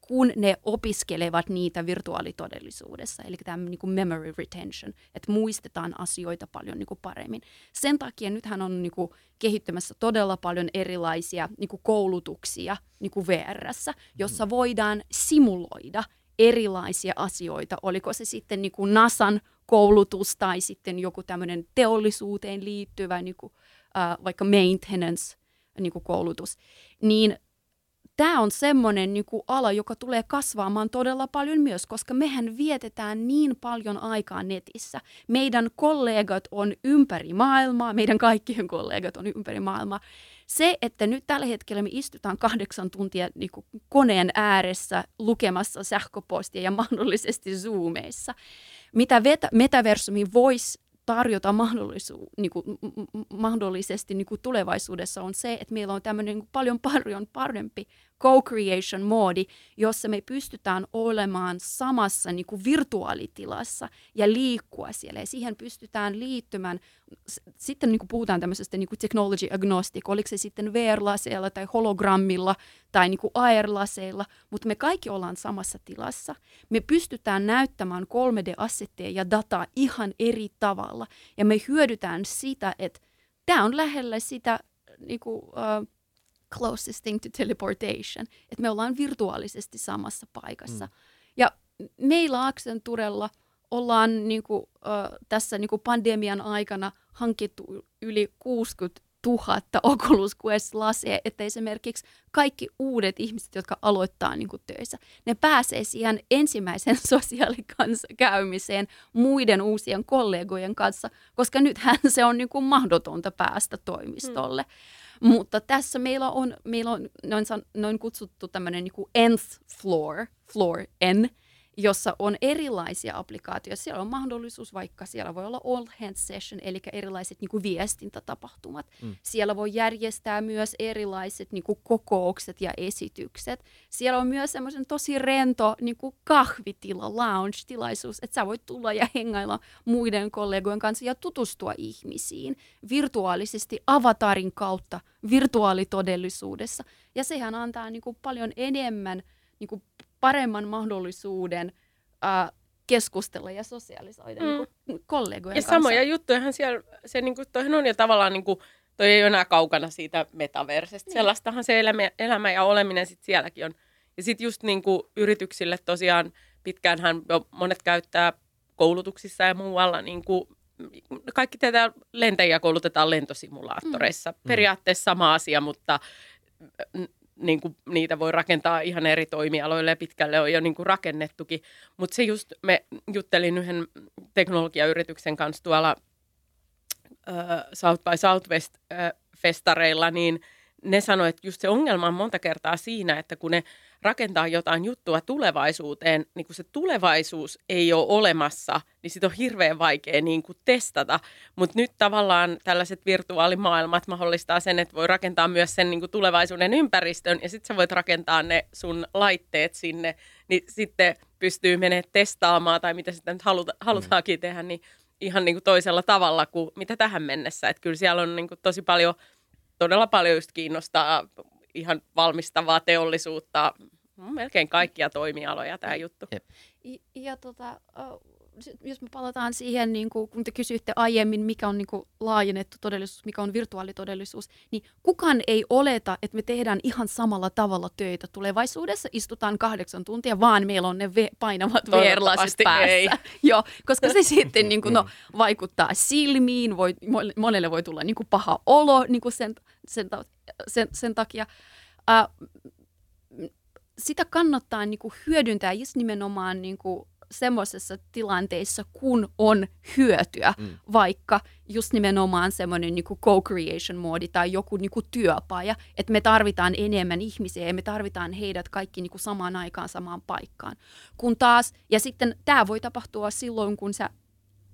kun ne opiskelevat niitä virtuaalitodellisuudessa. Eli tämä niinku memory retention, että muistetaan asioita paljon niinku paremmin. Sen takia nythän on niinku kehittymässä todella paljon erilaisia niinku koulutuksia niinku VRssä, jossa voidaan simuloida – erilaisia asioita, oliko se sitten niin kuin NASAn koulutus tai sitten joku tämmöinen teollisuuteen liittyvä niin kuin, äh, vaikka maintenance niin kuin koulutus, niin tämä on semmoinen niin kuin ala, joka tulee kasvaamaan todella paljon myös, koska mehän vietetään niin paljon aikaa netissä. Meidän kollegat on ympäri maailmaa, meidän kaikkien kollegat on ympäri maailmaa. Se, että nyt tällä hetkellä me istutaan kahdeksan tuntia niin kuin koneen ääressä lukemassa sähköpostia ja mahdollisesti Zoomeissa, mitä metaversumi voisi tarjota mahdollisu, niin kuin, mahdollisesti niin kuin tulevaisuudessa on se, että meillä on tämmöinen niin paljon paljon parempi co-creation moodi, jossa me pystytään olemaan samassa niin kuin virtuaalitilassa ja liikkua siellä. Ja siihen pystytään liittymään, sitten niin kuin puhutaan tämmöisestä niin kuin technology agnostic, oliko se sitten VR-laseilla tai hologrammilla tai niin kuin AR-laseilla, mutta me kaikki ollaan samassa tilassa. Me pystytään näyttämään 3D-assetteja ja dataa ihan eri tavalla. Ja me hyödytään sitä, että tämä on lähellä sitä niin kuin, uh, closest thing to teleportation, että me ollaan virtuaalisesti samassa paikassa. Mm. Ja meillä Accenturella ollaan niin kuin, uh, tässä niin kuin pandemian aikana hankittu yli 60 000 Oculus Quest-laseja, että esimerkiksi kaikki uudet ihmiset, jotka aloittaa niin kuin töissä, ne pääsee siihen ensimmäisen sosiaalikäymiseen muiden uusien kollegojen kanssa, koska nythän se on niin kuin mahdotonta päästä toimistolle. Hmm. Mutta tässä meillä on, meillä on noin, noin kutsuttu tämmöinen niin nth floor, floor N, jossa on erilaisia applikaatioita. Siellä on mahdollisuus, vaikka siellä voi olla all hands session, eli erilaiset niin kuin viestintätapahtumat. Mm. Siellä voi järjestää myös erilaiset niin kuin kokoukset ja esitykset. Siellä on myös semmoisen tosi rento niin kuin kahvitila, lounge-tilaisuus, että sä voit tulla ja hengailla muiden kollegojen kanssa ja tutustua ihmisiin virtuaalisesti avatarin kautta virtuaalitodellisuudessa. Ja sehän antaa niin kuin paljon enemmän niin kuin paremman mahdollisuuden äh, keskustella ja sosiaalisoida mm. niin kollegojen ja kanssa. Ja samoja juttuja siellä, se niin kuin, toihan on jo tavallaan, niin kuin, toi ei ole enää kaukana siitä metaversesta. Niin. Sellaistahan se elämä, elämä ja oleminen sit sielläkin on. Ja sitten just niin kuin yrityksille tosiaan pitkäänhän jo monet käyttää koulutuksissa ja muualla niin kuin kaikki tätä lentäjiä koulutetaan lentosimulaattoreissa. Mm. Periaatteessa sama asia, mutta niin kuin niitä voi rakentaa ihan eri toimialoille ja pitkälle on jo niin kuin rakennettukin. Mutta se just, me juttelin yhden teknologiayrityksen kanssa tuolla uh, South by Southwest uh, festareilla, niin ne sanoivat, että just se ongelma on monta kertaa siinä, että kun ne rakentaa jotain juttua tulevaisuuteen, niin kun se tulevaisuus ei ole olemassa, niin sitä on hirveän vaikea niin kuin testata. Mutta nyt tavallaan tällaiset virtuaalimaailmat mahdollistaa sen, että voi rakentaa myös sen niin kuin tulevaisuuden ympäristön, ja sitten sä voit rakentaa ne sun laitteet sinne, niin sitten pystyy menemään testaamaan, tai mitä nyt haluta, halutaankin tehdä, niin ihan niin kuin toisella tavalla kuin mitä tähän mennessä. Että kyllä siellä on niin kuin tosi paljon, todella paljon just kiinnostaa ihan valmistavaa teollisuutta, melkein kaikkia toimialoja tämä juttu. Ja, ja tota, jos me palataan siihen, niin kuin, kun te kysyitte aiemmin, mikä on niin kuin, laajennettu todellisuus, mikä on virtuaalitodellisuus, niin kukaan ei oleta, että me tehdään ihan samalla tavalla töitä tulevaisuudessa. Istutaan kahdeksan tuntia, vaan meillä on ne ve- painavat VR-lasit päässä. Ei. Joo, koska se sitten niin kuin, no, vaikuttaa silmiin, voi, monelle voi tulla niin kuin, paha olo niin kuin sen, sen, sen, sen takia. Uh, sitä kannattaa niin kuin hyödyntää just nimenomaan niin kuin semmoisessa tilanteissa, kun on hyötyä, mm. vaikka just nimenomaan semmoinen niin co-creation-moodi tai joku niin kuin työpaja, että me tarvitaan enemmän ihmisiä ja me tarvitaan heidät kaikki niin kuin samaan aikaan samaan paikkaan. Kun taas, ja sitten tämä voi tapahtua silloin, kun sä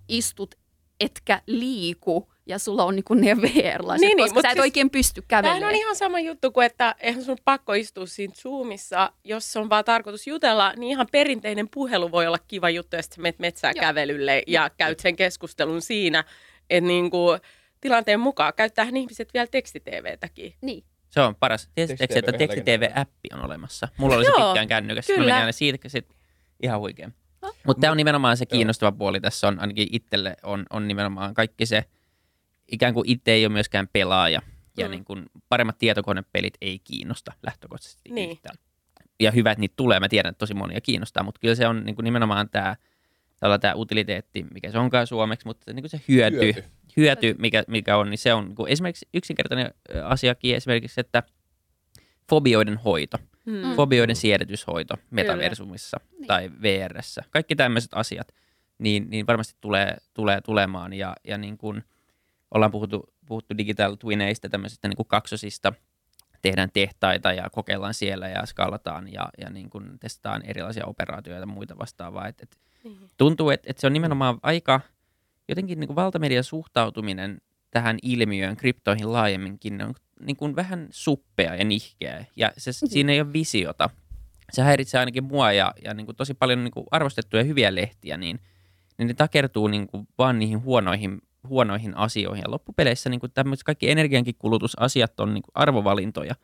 istut etkä liiku ja sulla on niinku ne VR-lasit, niin, niin koska niin, sä et siis, oikein pysty kävelemään. Tämä on ihan sama juttu kuin, että eihän sun pakko istua siinä Zoomissa, jos on vaan tarkoitus jutella, niin ihan perinteinen puhelu voi olla kiva juttu, ja sitten menet metsään Joo. kävelylle ja Joo. käyt sen keskustelun siinä, että niinku, tilanteen mukaan käyttäähän ihmiset vielä tekstitv-täkin. Niin. Se on paras. Tiedättekö, että tekstitv-appi on olemassa? Mulla oli se pitkään kännykässä. Kyllä. Mä aina siitä, sit ihan huikea. Mutta tämä on nimenomaan se kiinnostava puoli tässä on, ainakin itselle on, on nimenomaan kaikki se, ikään kuin itse ei ole myöskään pelaaja ja mm. niin kuin paremmat tietokonepelit ei kiinnosta lähtökohtaisesti niin. yhtään. Ja hyvä, että niitä tulee. Mä tiedän, että tosi monia kiinnostaa, mutta kyllä se on niin kuin nimenomaan tämä tämä utiliteetti, mikä se onkaan suomeksi, mutta niin kuin se hyöty, hyöty, hyöty mikä, mikä on, niin se on niin kuin esimerkiksi yksinkertainen asiakin esimerkiksi, että fobioiden hoito – Mm. fobioiden siedätyshoito metaversumissa Niin. tai VRssä. Kaikki tämmöiset asiat, niin, niin varmasti tulee, tulee tulemaan. Ja, ja niin kuin ollaan puhuttu, puhuttu digital twineistä, tämmöisistä niin kuin kaksosista, tehdään tehtaita ja kokeillaan siellä ja skaalataan ja, ja niin kuin testataan erilaisia operaatioita ja muita vastaavaa. Et, et Niin. tuntuu, että, että se on nimenomaan aika jotenkin niin kuin valtamedian suhtautuminen tähän ilmiöön, kryptoihin laajemminkin, on niin kuin vähän suppea ja nihkeä. Ja se, siinä ei ole visiota. Se häiritsee ainakin mua ja, ja niin kuin tosi paljon niin kuin arvostettuja hyviä lehtiä, niin, niin ne takertuu niin kuin vaan niihin huonoihin, huonoihin asioihin. Ja loppupeleissä niin kuin tämmöiset kaikki energiankin kulutusasiat on niin kuin arvovalintoja.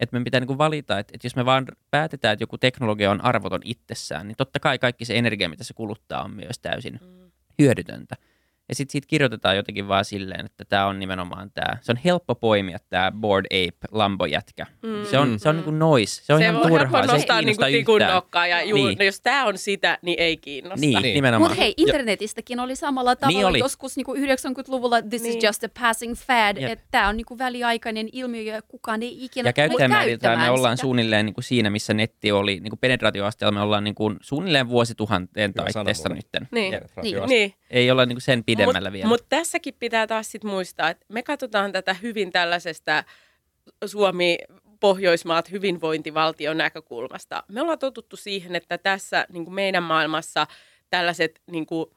Että me pitää niin kuin valita, että, että jos me vaan päätetään, että joku teknologia on arvoton itsessään, niin totta kai kaikki se energia, mitä se kuluttaa, on myös täysin Mm. hyödytöntä. Ja sitten siitä kirjoitetaan jotenkin vaan silleen, että tämä on nimenomaan tämä, se on helppo poimia tämä Board Ape Lambojätkä. Mm. Se on, se on Mm. niin kuin nois, se on se ihan turhaa, se nostaa niinku tikun nokkaa ja juu, Niin. no jos tämä on sitä, niin ei kiinnosta. Niin, Niin. nimenomaan. Mutta hei, internetistäkin oli samalla tavalla Niin oli. joskus niinku 90-luvulla this Niin. is just a passing fad, Jep. että tämä on niinku väliaikainen ilmiö ja kukaan ei ikinä Ja käyttäjämääriltään me käyttämään ollaan sitä. suunnilleen niin kuin siinä, missä netti oli, niin kuin penetraatioasteella me ollaan niin kuin suunnilleen vuosituhanteen taitteessa nytten. Niin. Niin. Niin. Ei olla niin kuin sen pidemmällä vielä. Mutta tässäkin pitää taas sit muistaa, että me katsotaan tätä hyvin tällaisesta Suomi Pohjoismaat hyvinvointivaltion näkökulmasta. Me ollaan totuttu siihen, että tässä niin kuin meidän maailmassa tällaiset, niin kuin,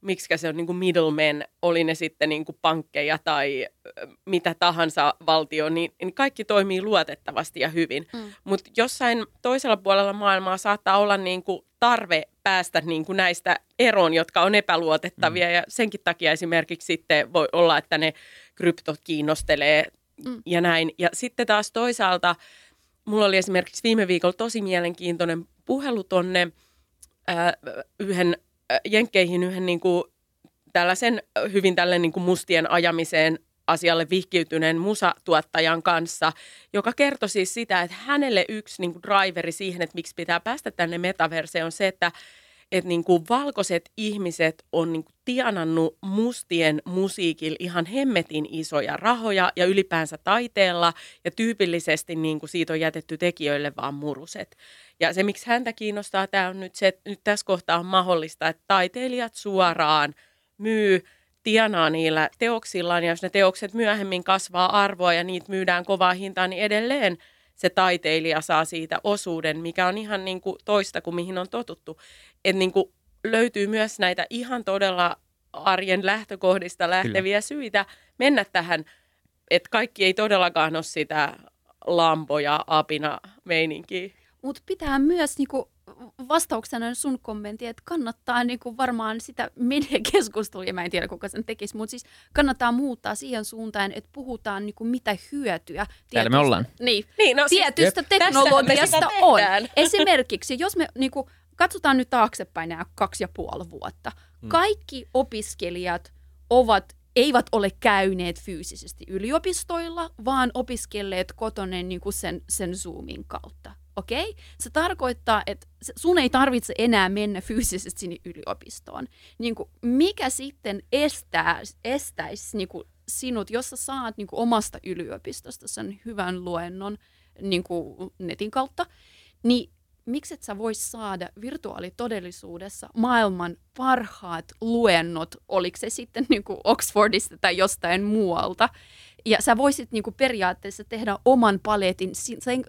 miksi se on niin kuin middlemen, oli ne sitten niin kuin pankkeja tai mitä tahansa valtio, niin, niin kaikki toimii luotettavasti ja hyvin. Mm. Mutta jossain toisella puolella maailmaa saattaa olla niin kuin tarve päästä niin kuin näistä eroon, jotka on epäluotettavia. Mm. Ja senkin takia esimerkiksi sitten voi olla, että ne kryptot kiinnostelee Mm. ja näin. Ja sitten taas toisaalta mulla oli esimerkiksi viime viikolla tosi mielenkiintoinen puhelu tonne ää, yhden jenkkeihin yhden niin kuin tällaisen hyvin tälle niin kuin mustien ajamiseen asialle vihkiytyneen musatuottajan kanssa, joka kertoi siis sitä, että hänelle yksi niin kuin driveri siihen, että miksi pitää päästä tänne metaverseen on se, että että niin kuin valkoiset ihmiset on niin kuin tienannut mustien musiikilla ihan hemmetin isoja rahoja ja ylipäänsä taiteella ja tyypillisesti niin kuin siitä on jätetty tekijöille vaan muruset. Ja se, miksi häntä kiinnostaa, tämä on nyt se, että nyt tässä kohtaa on mahdollista, että taiteilijat suoraan myy, tienaa niillä teoksillaan ja jos ne teokset myöhemmin kasvaa arvoa ja niitä myydään kovaa hintaa, niin edelleen se taiteilija saa siitä osuuden, mikä on ihan niin kuin toista kuin mihin on totuttu. Että niin kuin löytyy myös näitä ihan todella arjen lähtökohdista lähteviä syitä mennä tähän, että kaikki ei todellakaan ole sitä lampo- ja apina-meininkiä. Mutta pitää myös niinku, vastauksena sun kommentti, että kannattaa niinku, varmaan sitä mediakeskustelua, mä en tiedä kuka sen tekisi, mutta siis kannattaa muuttaa siihen suuntaan, että puhutaan niinku, mitä hyötyä. Täällä me tietystä- ollaan. Niin, Niin, no siis tietystä me teknologiasta on. Esimerkiksi, jos me niinku, katsotaan nyt taaksepäin nämä kaksi ja puoli vuotta. Mm. Kaikki opiskelijat ovat, eivät ole käyneet fyysisesti yliopistoilla, vaan opiskelleet kotona niin kuin sen, sen Zoomin kautta. Okei? Okay? Se tarkoittaa, että sun ei tarvitse enää mennä fyysisesti sinne yliopistoon. Niin kuin, mikä sitten estää, estäisi niin kuin sinut, jos sä saat niin kuin omasta yliopistosta sen hyvän luennon niin kuin netin kautta, niin miksi et sä vois saada virtuaalitodellisuudessa maailman parhaat luennot, oliko se sitten niin kuin Oxfordista tai jostain muualta, ja sä voisit niin kuin periaatteessa tehdä oman paletin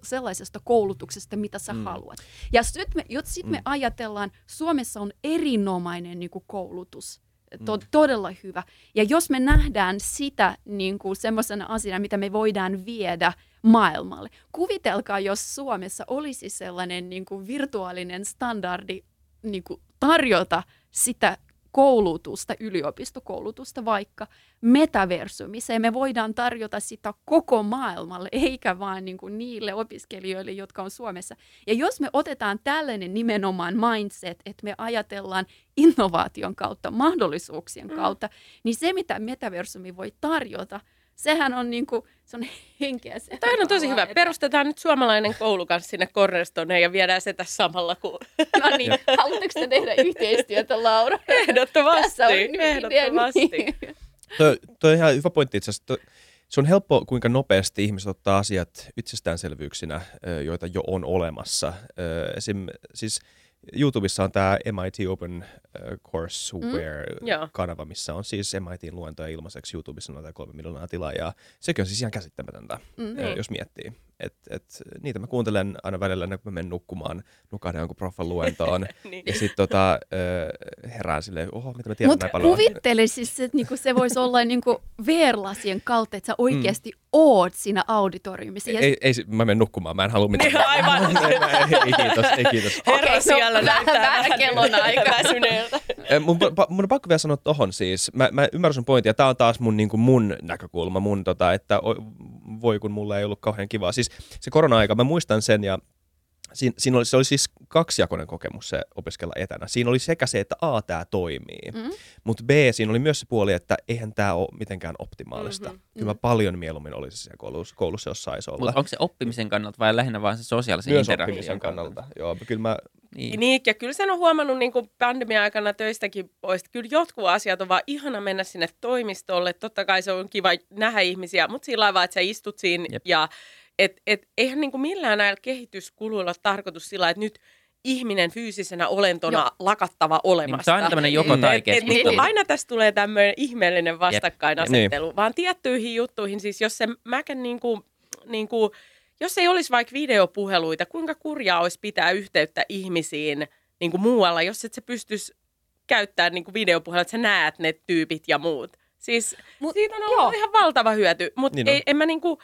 sellaisesta koulutuksesta, mitä sä Mm. mm. haluat. Ja sit me, jos sit me Mm. ajatellaan, Suomessa on erinomainen niin kuin koulutus, to, Mm. todella hyvä. Ja jos me nähdään sitä niin kuin semmoisena asiana, mitä me voidaan viedä maailmalle. Kuvitelkaa, jos Suomessa olisi sellainen niin kuin virtuaalinen standardi niin kuin tarjota sitä koulutusta, yliopistokoulutusta vaikka metaversumissa, ja me voidaan tarjota sitä koko maailmalle, eikä vain niin kuin niille opiskelijoille, jotka on Suomessa. Ja jos me otetaan tällainen nimenomaan mindset, että me ajatellaan innovaation kautta, mahdollisuuksien Mm. kautta, niin se, mitä metaversumi voi tarjota, sehän on, niin kuin, se on henkeä. Se Tämä on tosi hyvä. Perustetaan nyt suomalainen koulu kanssa sinne Cornerstoneen ja viedään se tässä samalla kuin No niin, haluatteko te tehdä yhteistyötä, ehdottomasti. Tässä on ehdottomasti. Niin. Toi, toi on ihan hyvä pointti itse asiassa. Se on helppo, kuinka nopeasti ihmiset ottaa asiat itsestäänselvyyksinä, joita jo on olemassa. Esim, siis YouTubessa on tämä MIT Open Courseware-kanava, missä on siis MITin luentoja ilmaiseksi. YouTubessa noin kolme miljoonaa tilaajaa. Sekin on siis ihan käsittämätöntä, mm, jos miettii. Et, et, niitä mä kuuntelen aina välillä, kun mä menen nukkumaan, nukahden jonkun proffan luentoon. niin. Ja sitten tota, herään silleen, oho, mitä mä tiedän Mut näin paljon. kuvittele siis, että niinku se voisi olla niinku VR-lasien kautta, että sä oikeasti mm. oot siinä auditoriumissa. Ei, ei, mä menen nukkumaan, mä en halua mitään. Niin, aivan. ei, kiitos, ei kiitos. Herra okay, no, siellä no, näyttää vähän kellon aika. mun, mun, on pakko vielä sanoa tohon siis. Mä, mä ymmärrän sun pointin, ja tää on taas mun, niin kuin mun näkökulma, mun tota, että voi kun mulla ei ollut kauhean kivaa. Siis se korona-aika, mä muistan sen ja Siin, siinä oli, se oli siis kaksijakoinen kokemus se opiskella etänä. Siinä oli sekä se, että A, tämä toimii, mm-hmm. mutta B, siinä oli myös se puoli, että eihän tämä ole mitenkään optimaalista. Mm-hmm. Kyllä mä paljon mieluummin olisi siellä koulussa, koulussa jos saisi olla. Mutta onko se oppimisen kannalta vai lähinnä vaan se sosiaalisen myös oppimisen kannalta. kannalta. Joo, kyllä mä... Niin. niin, ja kyllä sen on huomannut niin kuin pandemia-aikana töistäkin pois. Kyllä jotkut asiat on vaan ihana mennä sinne toimistolle. Totta kai se on kiva nähdä ihmisiä, mutta sillä lailla, että sä istut siinä Jep. ja et, et, eihän niin kuin millään näillä kehityskuluilla ole tarkoitus sillä, että nyt ihminen fyysisenä olentona Joo. lakattava olemasta. Niin, se on tämmöinen joko tai et, et, niin aina tässä tulee tämmöinen ihmeellinen vastakkainasettelu, niin. vaan tiettyihin juttuihin, siis jos se mäkän niin kuin, niin kuin, jos ei olisi vaikka videopuheluita, kuinka kurjaa olisi pitää yhteyttä ihmisiin niin kuin muualla, jos et sä pystyisi käyttämään niin videopuhelua, että sä näet ne tyypit ja muut. Siis Mut, siitä on ollut joo. ihan valtava hyöty, mutta niin ei, en mä niin kuin,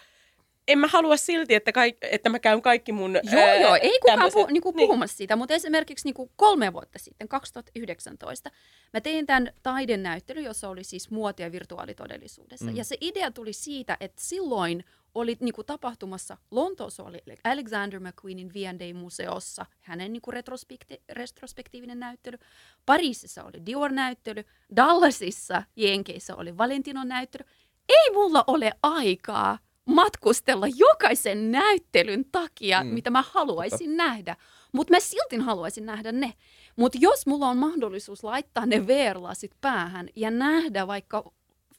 en mä halua silti, että, kaik, että mä käyn kaikki mun Joo, ää, joo, ei kukaan puhu, niinku niin. puhumassa siitä, mutta esimerkiksi niinku kolme vuotta sitten, 2019, mä tein tämän taidenäyttelyn, jossa oli siis muotia virtuaalitodellisuudessa. Mm. Ja se idea tuli siitä, että silloin oli niinku tapahtumassa, Lontoossa oli Alexander McQueenin V&A-museossa, hänen niinku retrospekti- retrospektiivinen näyttely. Pariisissa oli Dior-näyttely, Dallasissa, Jenkeissä oli Valentinon näyttely. Ei mulla ole aikaa matkustella jokaisen näyttelyn takia, mm. mitä mä haluaisin nähdä. Mutta mä silti haluaisin nähdä ne. Mutta jos mulla on mahdollisuus laittaa ne VR-lasit päähän ja nähdä vaikka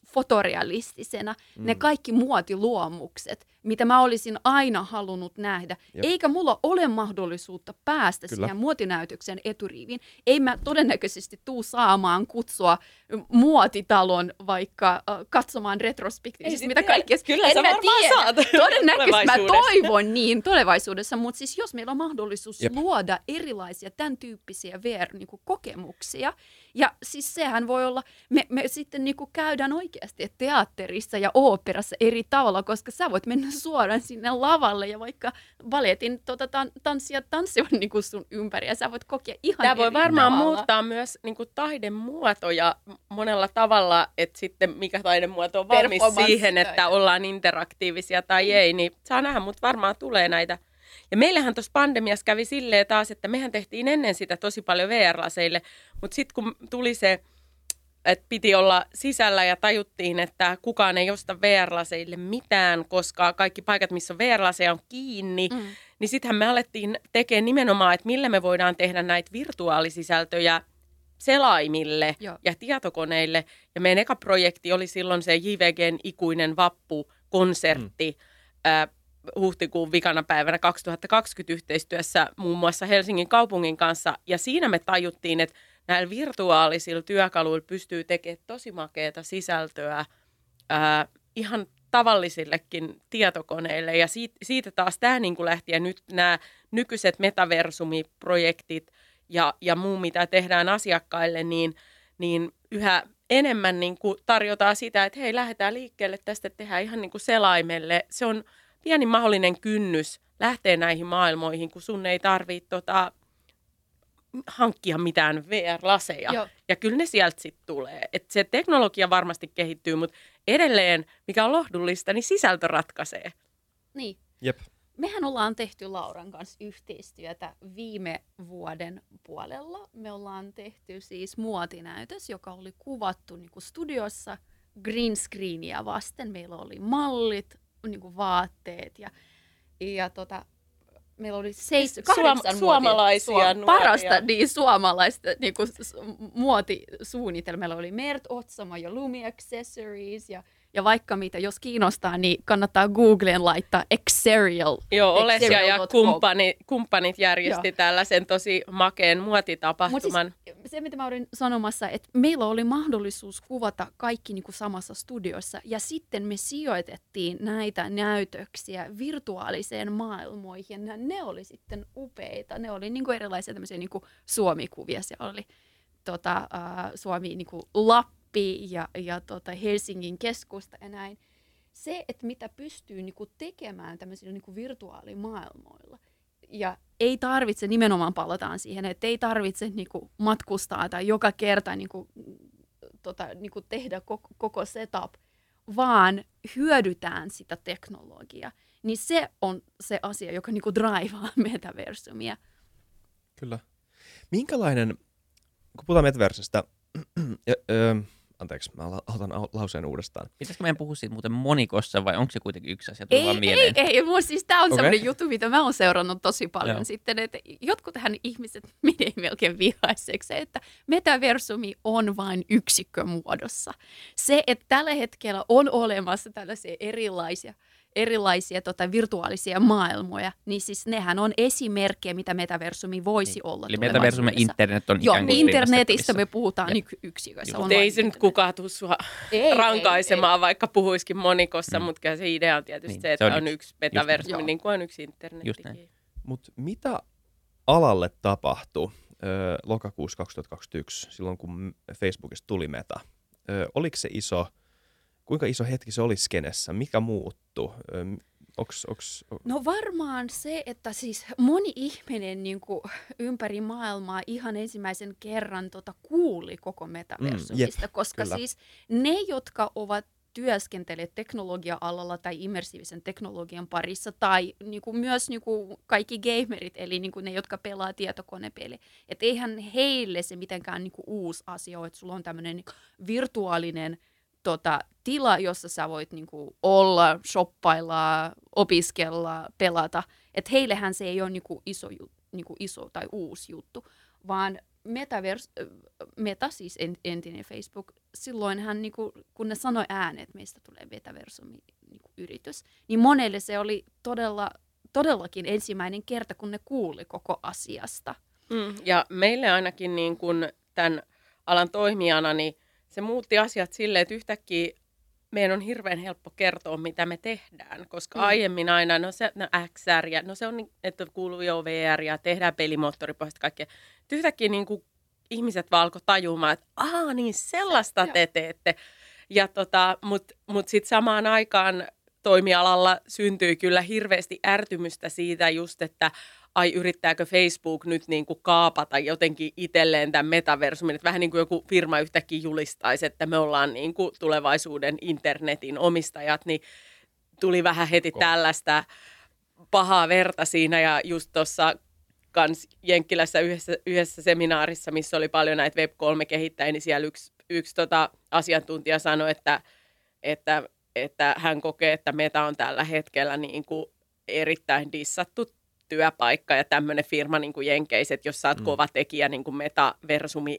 fotorealistisena mm. ne kaikki muotiluomukset, mitä mä olisin aina halunnut nähdä. Jep. Eikä mulla ole mahdollisuutta päästä Kyllä. siihen muotinäytöksen eturiiviin. Ei mä todennäköisesti tuu saamaan kutsua muotitalon vaikka äh, katsomaan retrospektiivisesti, mitä kaikkea. Kyllä en sä mä tiedä. saat. Todennäköisesti mä toivon niin tulevaisuudessa, mutta siis jos meillä on mahdollisuus Jep. luoda erilaisia tämän tyyppisiä VR-kokemuksia, niinku ja siis sehän voi olla, me, me sitten niinku käydään oikeasti teatterissa ja oopperassa eri tavalla, koska sä voit mennä suoraan sinne lavalle. Ja vaikka baletin tota, tan, tanssia tanssivat niin kuin sun ympäri ja sä voit kokea ihan Tämä voi varmaan tavalla. muuttaa myös niin kuin taidemuotoja monella tavalla, että sitten mikä taidemuoto on valmis siihen, että ollaan interaktiivisia tai ei, niin saa nähdä, mutta varmaan tulee näitä. Ja meillähän tuossa pandemiassa kävi silleen taas, että mehän tehtiin ennen sitä tosi paljon VR-laseille, mutta sitten kun tuli se että piti olla sisällä ja tajuttiin, että kukaan ei osta VR-laseille mitään, koska kaikki paikat, missä on VR-laseja, on kiinni. Mm. Niin sittenhän me alettiin tekemään nimenomaan, että millä me voidaan tehdä näitä virtuaalisisältöjä selaimille Joo. ja tietokoneille. Ja meidän eka projekti oli silloin se JVGn ikuinen vappu-konsertti. Mm. Äh, huhtikuun vikana päivänä 2020 yhteistyössä muun muassa Helsingin kaupungin kanssa. Ja siinä me tajuttiin, että näillä virtuaalisilla työkaluilla pystyy tekemään tosi makeata sisältöä ää, ihan tavallisillekin tietokoneille. Ja siitä, siitä taas tämä niin lähti ja nyt nämä nykyiset metaversumiprojektit ja, ja muu, mitä tehdään asiakkaille, niin, niin yhä enemmän niin kuin tarjotaan sitä, että hei, lähdetään liikkeelle tästä, tehdään ihan niin kuin selaimelle. Se on pieni mahdollinen kynnys lähteä näihin maailmoihin, kun sun ei tarvitse tota, hankkia mitään VR-laseja. Joo. Ja kyllä ne sieltä sitten tulee. Et se teknologia varmasti kehittyy, mutta edelleen, mikä on lohdullista, niin sisältö ratkaisee. Niin. Jep. Mehän ollaan tehty Lauran kanssa yhteistyötä viime vuoden puolella. Me ollaan tehty siis muotinäytös, joka oli kuvattu niin kuin studiossa green screenia vasten. Meillä oli mallit, niin kuin vaatteet ja, ja tota, meillä oli seis, siis Suom- suomalaisia suom- nuoria. Parasta niin, suomalaista niin kuin, muotisuunnitelma. Meillä oli Mert Otsamo ja Lumi Accessories ja, ja vaikka mitä, jos kiinnostaa, niin kannattaa Googleen laittaa Exerial. Joo, Olesia ja kumppani, kumppanit järjesti tällaisen tosi makeen muotitapahtuman. Mut siis, se, mitä mä olin sanomassa, että meillä oli mahdollisuus kuvata kaikki niin kuin samassa studiossa, ja sitten me sijoitettiin näitä näytöksiä virtuaaliseen maailmoihin, ja ne oli sitten upeita. Ne oli niin kuin erilaisia tämmöisiä niin kuin Suomi-kuvia. Siellä oli tota, äh, Suomi niin kuin Lappi ja, ja tota Helsingin keskusta ja näin. Se, että mitä pystyy niin kuin tekemään tämmöisillä niin kuin virtuaalimaailmoilla, ja ei tarvitse, nimenomaan palataan siihen, että ei tarvitse niinku matkustaa tai joka kerta niinku, tota, niinku tehdä koko, koko setup, vaan hyödytään sitä teknologiaa. Niin se on se asia, joka niinku draivaa metaversumia. Kyllä. Minkälainen, kun puhutaan metaversesta, ja, ö, anteeksi, mä otan au- lauseen uudestaan. Pitäisikö meidän puhua siitä muuten monikossa vai onko se kuitenkin yksi asia, Ei, vaan ei, mieleen? ei, mun siis tämä on okay. sellainen juttu, mitä mä oon seurannut tosi paljon Joo. sitten, että jotkut tähän ihmiset menee melkein vihaiseksi, että metaversumi on vain yksikkömuodossa. Se, että tällä hetkellä on olemassa tällaisia erilaisia erilaisia tota, virtuaalisia maailmoja, niin siis nehän on esimerkkejä, mitä metaversumi voisi Niin. olla Eli metaversumi internet on Joo, ikään kuin internetistä me puhutaan Jep. yksiköissä. Just. on Mutta ei se nyt internet. kukaan tuu sua Ei, rankaisemaan, ei, vaikka puhuiskin monikossa, Mm. mutta kyllä se idea on tietysti Niin, se, se että on on, yksi. metaversumi, niin kuin on yksi internettikin. näin. Mutta mitä alalle tapahtui ö, lokakuussa 2021, silloin kun Facebookista tuli meta? Ö, oliko se iso, kuinka iso hetki se oli skenessä? Mikä muuttui? Ö, onks, onks, No varmaan se, että siis moni ihminen niin kuin ympäri maailmaa ihan ensimmäisen kerran tota, kuuli koko metaversumista, Mm, jep, koska kyllä. siis ne, jotka ovat työskentelee teknologia-alalla tai immersiivisen teknologian parissa, tai niin kuin myös niin kuin kaikki gamerit, eli niin kuin ne, jotka pelaa tietokonepeli. Että eihän heille se mitenkään niin kuin uusi asia ole, että sulla on tämmöinen virtuaalinen tota, tila, jossa sä voit niinku olla, shoppailla, opiskella, pelata. Että heillehän se ei ole niinku iso, niinku iso tai uusi juttu, vaan Metaverse, äh, Meta, siis en- entinen Facebook, silloin hän, niinku, kun ne sanoi ääneen, että meistä tulee metaversumi niinku, yritys, niin monelle se oli todella, todellakin ensimmäinen kerta, kun ne kuuli koko asiasta. Mm, ja meille ainakin niin kun tämän alan toimijana, niin se muutti asiat silleen, että yhtäkkiä meidän on hirveän helppo kertoa, mitä me tehdään, koska Mm. mm. aiemmin aina, no se no XR, ja no se on, niin, että kuuluu jo VR, ja tehdään pelimoottoripohjasta kaikkea. Et Yhtäkkiä niin kuin ihmiset vaan alkoi tajumaan, että aa, niin sellaista Joo. te teette. Ja tota, Mutta mut sitten samaan aikaan toimialalla syntyi kyllä hirveästi ärtymystä siitä just, että ai yrittääkö Facebook nyt niin kuin kaapata jotenkin itselleen tämän metaversumin, että vähän niin kuin joku firma yhtäkkiä julistaisi, että me ollaan niin kuin tulevaisuuden internetin omistajat, niin tuli vähän heti tällaista pahaa verta siinä ja just tuossa kans Jenkkilässä yhdessä, yhdessä seminaarissa, missä oli paljon näitä Web3-kehittäjiä, niin siellä yksi, yksi tota asiantuntija sanoi, että, että, että hän kokee, että Meta on tällä hetkellä niin kuin erittäin dissattu työpaikka ja tämmöinen firma niin kuin Jenkeiset, jos sä oot Mm. kova tekijä niin kuin metaversumi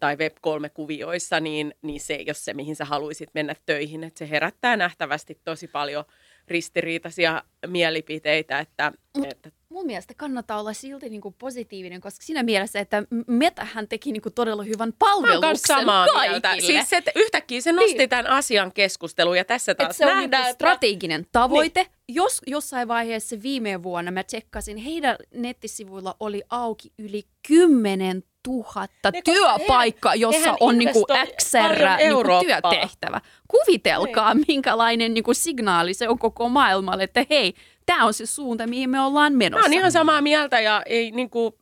tai Web3-kuvioissa, niin, niin se ei ole se, mihin sä haluaisit mennä töihin. Et se herättää nähtävästi tosi paljon ristiriitaisia mielipiteitä, että, Mut- että mun mielestä kannattaa olla silti niinku positiivinen, koska siinä mielessä, että Metahän teki niinku todella hyvän palveluksen samaa mieltä. kaikille. Siis se, että yhtäkkiä se nosti Niin. tämän asian keskusteluun ja tässä että taas se on nähdään, niinku että strateginen tavoite. Niin. Jos jossain vaiheessa viime vuonna mä tsekkasin, heidän nettisivuilla oli auki yli 10 000 Ne, koska työpaikkaa, hehän- jossa hehän on niinku XR niinku työtehtävä. Kuvitelkaa, minkälainen niinku signaali se on koko maailmalle, että hei, tämä on se suunta, mihin me ollaan Mä menossa. oon ihan samaa mieltä ja ei niinku,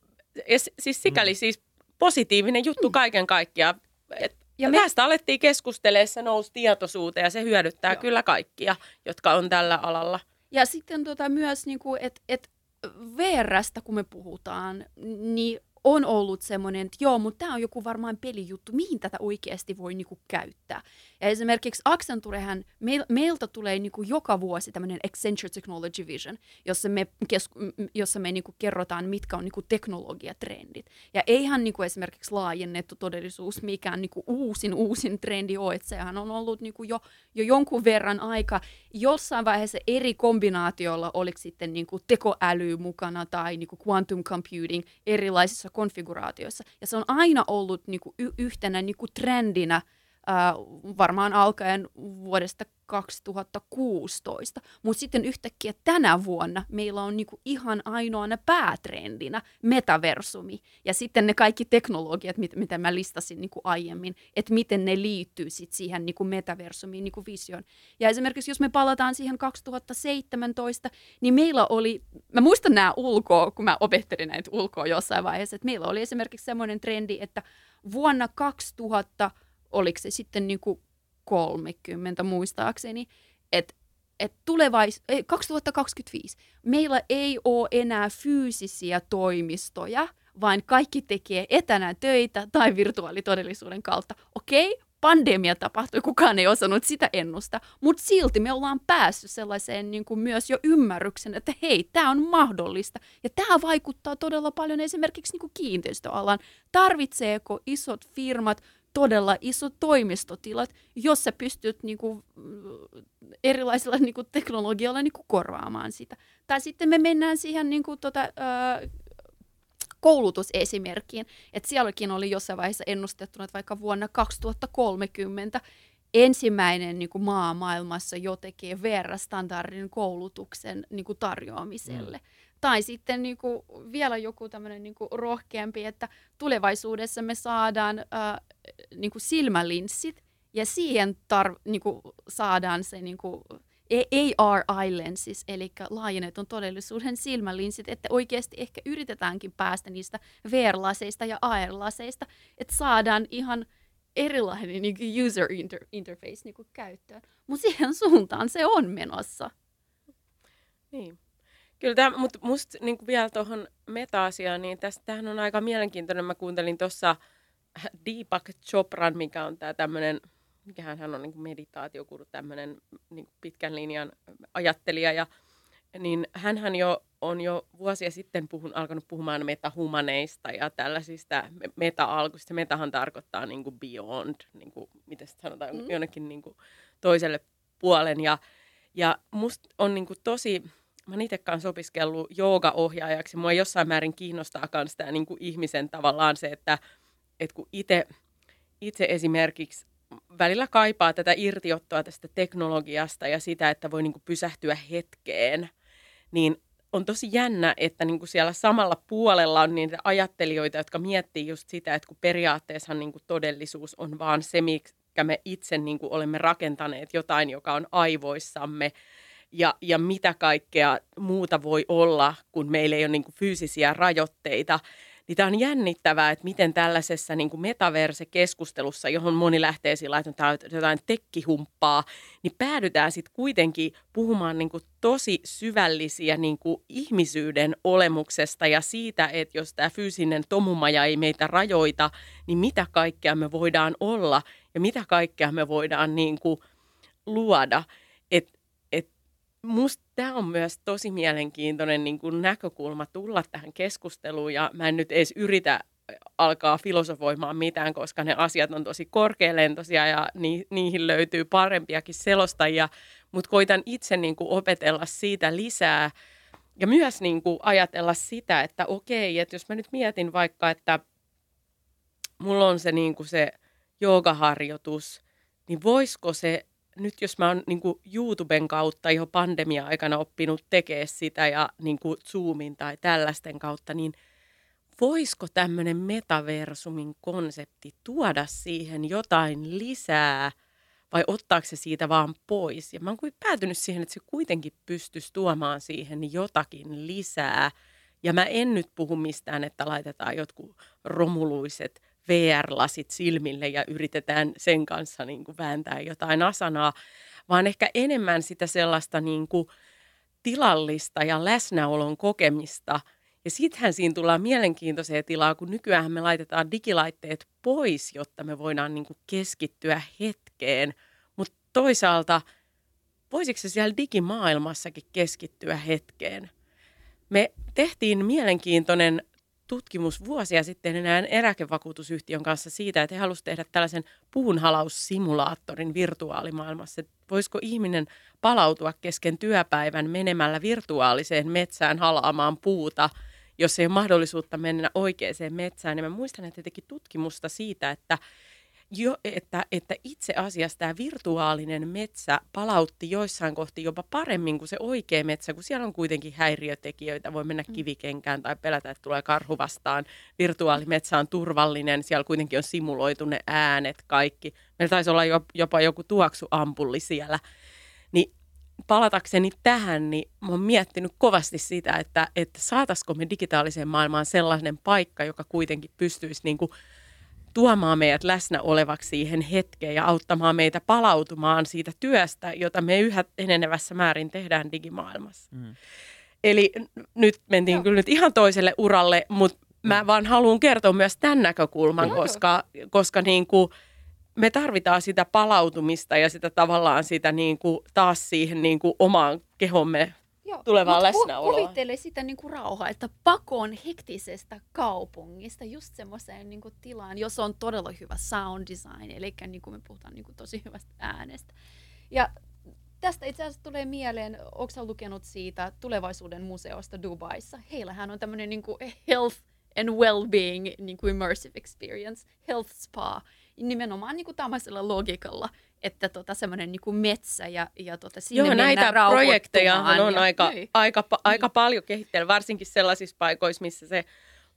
es, siis sikäli Mm. siis positiivinen juttu kaiken kaikkiaan. Et Ja me- Tästä alettiin keskustelemaan, se nousi tietoisuuteen ja se hyödyttää Joo. kyllä kaikkia, jotka on tällä alalla. Ja sitten tota myös, niinku, että et VRstä kun me puhutaan, niin on ollut semmoinen, että joo, mutta tämä on joku varmaan pelijuttu, mihin tätä oikeasti voi niinku käyttää. Ja esimerkiksi Accenturehän, meil, meiltä tulee niinku joka vuosi tämmöinen Accenture Technology Vision, jossa me, kes, jossa me niinku kerrotaan, mitkä on niinku teknologiatrendit. Ja eihän niinku esimerkiksi laajennettu todellisuus mikään niinku uusin uusin trendi ole, että sehän on ollut niinku jo, jo jonkun verran aika. Jossain vaiheessa eri kombinaatioilla oliko sitten niinku tekoäly mukana tai niinku quantum computing erilaisissa konfiguraatioissa. Ja se on aina ollut niinku y- yhtenä niinku trendinä – varmaan alkaen vuodesta 2016. Mutta sitten yhtäkkiä tänä vuonna meillä on niinku ihan ainoana päätrendinä metaversumi. Ja sitten ne kaikki teknologiat, mit, mitä mä listasin niinku aiemmin, että miten ne liittyy sit siihen niinku metaversumiin niinku visioon. Ja esimerkiksi jos me palataan siihen 2017, niin meillä oli, mä muistan nämä ulkoa, kun mä opettelin näitä ulkoa jossain vaiheessa, että meillä oli esimerkiksi semmoinen trendi, että vuonna 2000 oliko se sitten niin kuin 30 muistaakseni, että et tulevais, 2025 meillä ei ole enää fyysisiä toimistoja, vaan kaikki tekee etänä töitä tai virtuaalitodellisuuden kautta. Okei, pandemia tapahtui, kukaan ei osannut sitä ennusta, mutta silti me ollaan päässyt sellaiseen niin kuin myös jo ymmärryksen, että hei, tämä on mahdollista. Ja tämä vaikuttaa todella paljon esimerkiksi niin kuin kiinteistöalan. Tarvitseeko isot firmat todella iso toimistotilat, jos sä pystyt niinku, erilaisilla niinku, teknologialla niinku, korvaamaan sitä. Tai sitten me mennään siihen niinku, tota, ö, koulutusesimerkkiin, että sielläkin oli jossain vaiheessa ennustettuna, että vaikka vuonna 2030 ensimmäinen niin kuin maa maailmassa jo tekee VR-standardin koulutuksen niin kuin tarjoamiselle. Mm. Tai sitten niin kuin, vielä joku tämmöinen niin kuin rohkeampi, että tulevaisuudessa me saadaan äh, niin kuin silmälinssit ja siihen tar- niin kuin saadaan se niin kuin AR eye lenses, eli laajennetun todellisuuden silmälinssit, että oikeasti ehkä yritetäänkin päästä niistä VR-laseista ja AR-laseista, että saadaan ihan erilainen niin kuin user inter- interface niin kuin käyttöön. Mutta siihen suuntaan se on menossa. Niin. Kyllä, tämä, mutta musta niin vielä tuohon meta-asiaan, niin tästä, tämähän on aika mielenkiintoinen. Mä kuuntelin tuossa Deepak Chopran, mikä on tämä tämmöinen, mikähän hän on niin meditaatiokuru, tämmöinen niin pitkän linjan ajattelija. Ja, niin hän jo on jo vuosia sitten puhun, alkanut puhumaan metahumaneista ja tällaisista meta-alkuista. Metahan tarkoittaa niin kuin beyond, niin kuin, miten sanotaan, mm. jonnekin niin kuin toiselle puolen. Ja, ja musta on niin kuin tosi mä oon itse kanssa opiskellut joogaohjaajaksi. Mua jossain määrin kiinnostaa myös tämä niin ihmisen tavallaan se, että, että kun itse, itse esimerkiksi välillä kaipaa tätä irtiottoa tästä teknologiasta ja sitä, että voi niin kuin pysähtyä hetkeen, niin on tosi jännä, että niin kuin siellä samalla puolella on niitä ajattelijoita, jotka miettii just sitä, että kun periaatteessa niin kuin todellisuus on vaan se, mikä me itse niin kuin olemme rakentaneet jotain, joka on aivoissamme, ja, ja mitä kaikkea muuta voi olla, kun meillä ei ole niin kuin fyysisiä rajoitteita. Niin tämä on jännittävää, että miten tällaisessa niin kuin metaverse-keskustelussa, johon moni lähtee sillä että tämä on jotain tekkihumppaa, niin päädytään sitten kuitenkin puhumaan niin kuin tosi syvällisiä niin kuin ihmisyyden olemuksesta ja siitä, että jos tämä fyysinen tomumaja ei meitä rajoita, niin mitä kaikkea me voidaan olla ja mitä kaikkea me voidaan niin kuin luoda. Musta tämä on myös tosi mielenkiintoinen niin kuin näkökulma tulla tähän keskusteluun ja mä en nyt edes yritä alkaa filosofoimaan mitään, koska ne asiat on tosi korkealentoisia ja ni, niihin löytyy parempiakin selostajia, mutta koitan itse niin kuin opetella siitä lisää ja myös niin kuin ajatella sitä, että okei, että jos mä nyt mietin vaikka, että mulla on se, niin kuin se joogaharjoitus, niin voisiko se nyt jos mä oon niin YouTuben kautta jo pandemia-aikana oppinut tekemään sitä ja niin kuin Zoomin tai tällaisten kautta, niin voisiko tämmöinen metaversumin konsepti tuoda siihen jotain lisää vai ottaako se siitä vaan pois? Ja mä oon päätynyt siihen, että se kuitenkin pystyisi tuomaan siihen jotakin lisää. Ja mä en nyt puhu mistään, että laitetaan jotkut romuluiset VR-lasit silmille ja yritetään sen kanssa niin kuin vääntää jotain asanaa, vaan ehkä enemmän sitä sellaista niin kuin tilallista ja läsnäolon kokemista Ja sittenhän siinä tullaan mielenkiintoiseen tilaan, kun nykyään me laitetaan digilaitteet pois, jotta me voidaan niin kuin keskittyä hetkeen. Mutta toisaalta, voisiko se siellä digimaailmassakin keskittyä hetkeen? Me tehtiin mielenkiintoinen tutkimus vuosia sitten enää eläkevakuutusyhtiön kanssa siitä, että he halusivat tehdä tällaisen puunhalaussimulaattorin virtuaalimaailmassa. Että voisiko ihminen palautua kesken työpäivän menemällä virtuaaliseen metsään halaamaan puuta, jos ei ole mahdollisuutta mennä oikeaan metsään. Ja mä muistan, että teki tutkimusta siitä, että jo, että, että itse asiassa tämä virtuaalinen metsä palautti joissain kohti jopa paremmin kuin se oikea metsä, kun siellä on kuitenkin häiriötekijöitä, voi mennä mm. kivikenkään tai pelätä, että tulee karhu vastaan. Virtuaalimetsä on turvallinen, siellä kuitenkin on simuloitu ne äänet kaikki. Meillä taisi olla jopa joku tuoksuampulli siellä. Niin palatakseni tähän, niin mä oon miettinyt kovasti sitä, että, että saataisiko me digitaaliseen maailmaan sellainen paikka, joka kuitenkin pystyisi niin kuin tuomaan meidät läsnä olevaksi siihen hetkeen ja auttamaan meitä palautumaan siitä työstä, jota me yhä enenevässä määrin tehdään digimaailmassa. Mm. Eli nyt mentiin Joo. kyllä nyt ihan toiselle uralle, mutta mä mm. vaan haluan kertoa myös tämän näkökulman, Joo. koska, koska niin kuin me tarvitaan sitä palautumista ja sitä tavallaan sitä niin kuin taas siihen niin kuin omaan kehomme Joo, tulevaa läsnäoloa. Kuvittele sitä niin kuin rauhaa, että pakoon hektisestä kaupungista just semmoiseen niin kuin tilaan, jos on todella hyvä sound design, eli niin kuin me puhutaan niin kuin tosi hyvästä äänestä. Ja tästä itse asiassa tulee mieleen, onko lukenut siitä tulevaisuuden museosta Dubaissa? Heillähän on tämmöinen niin kuin health and well-being niin kuin immersive experience, health spa, nimenomaan niin kuin tämmöisellä logiikalla, että tota, semmoinen niin kuin metsä ja, ja tota, sinne Joo, näitä projekteja on ja, aika, niin. aika, aika paljon kehitteillä, varsinkin sellaisissa paikoissa, missä se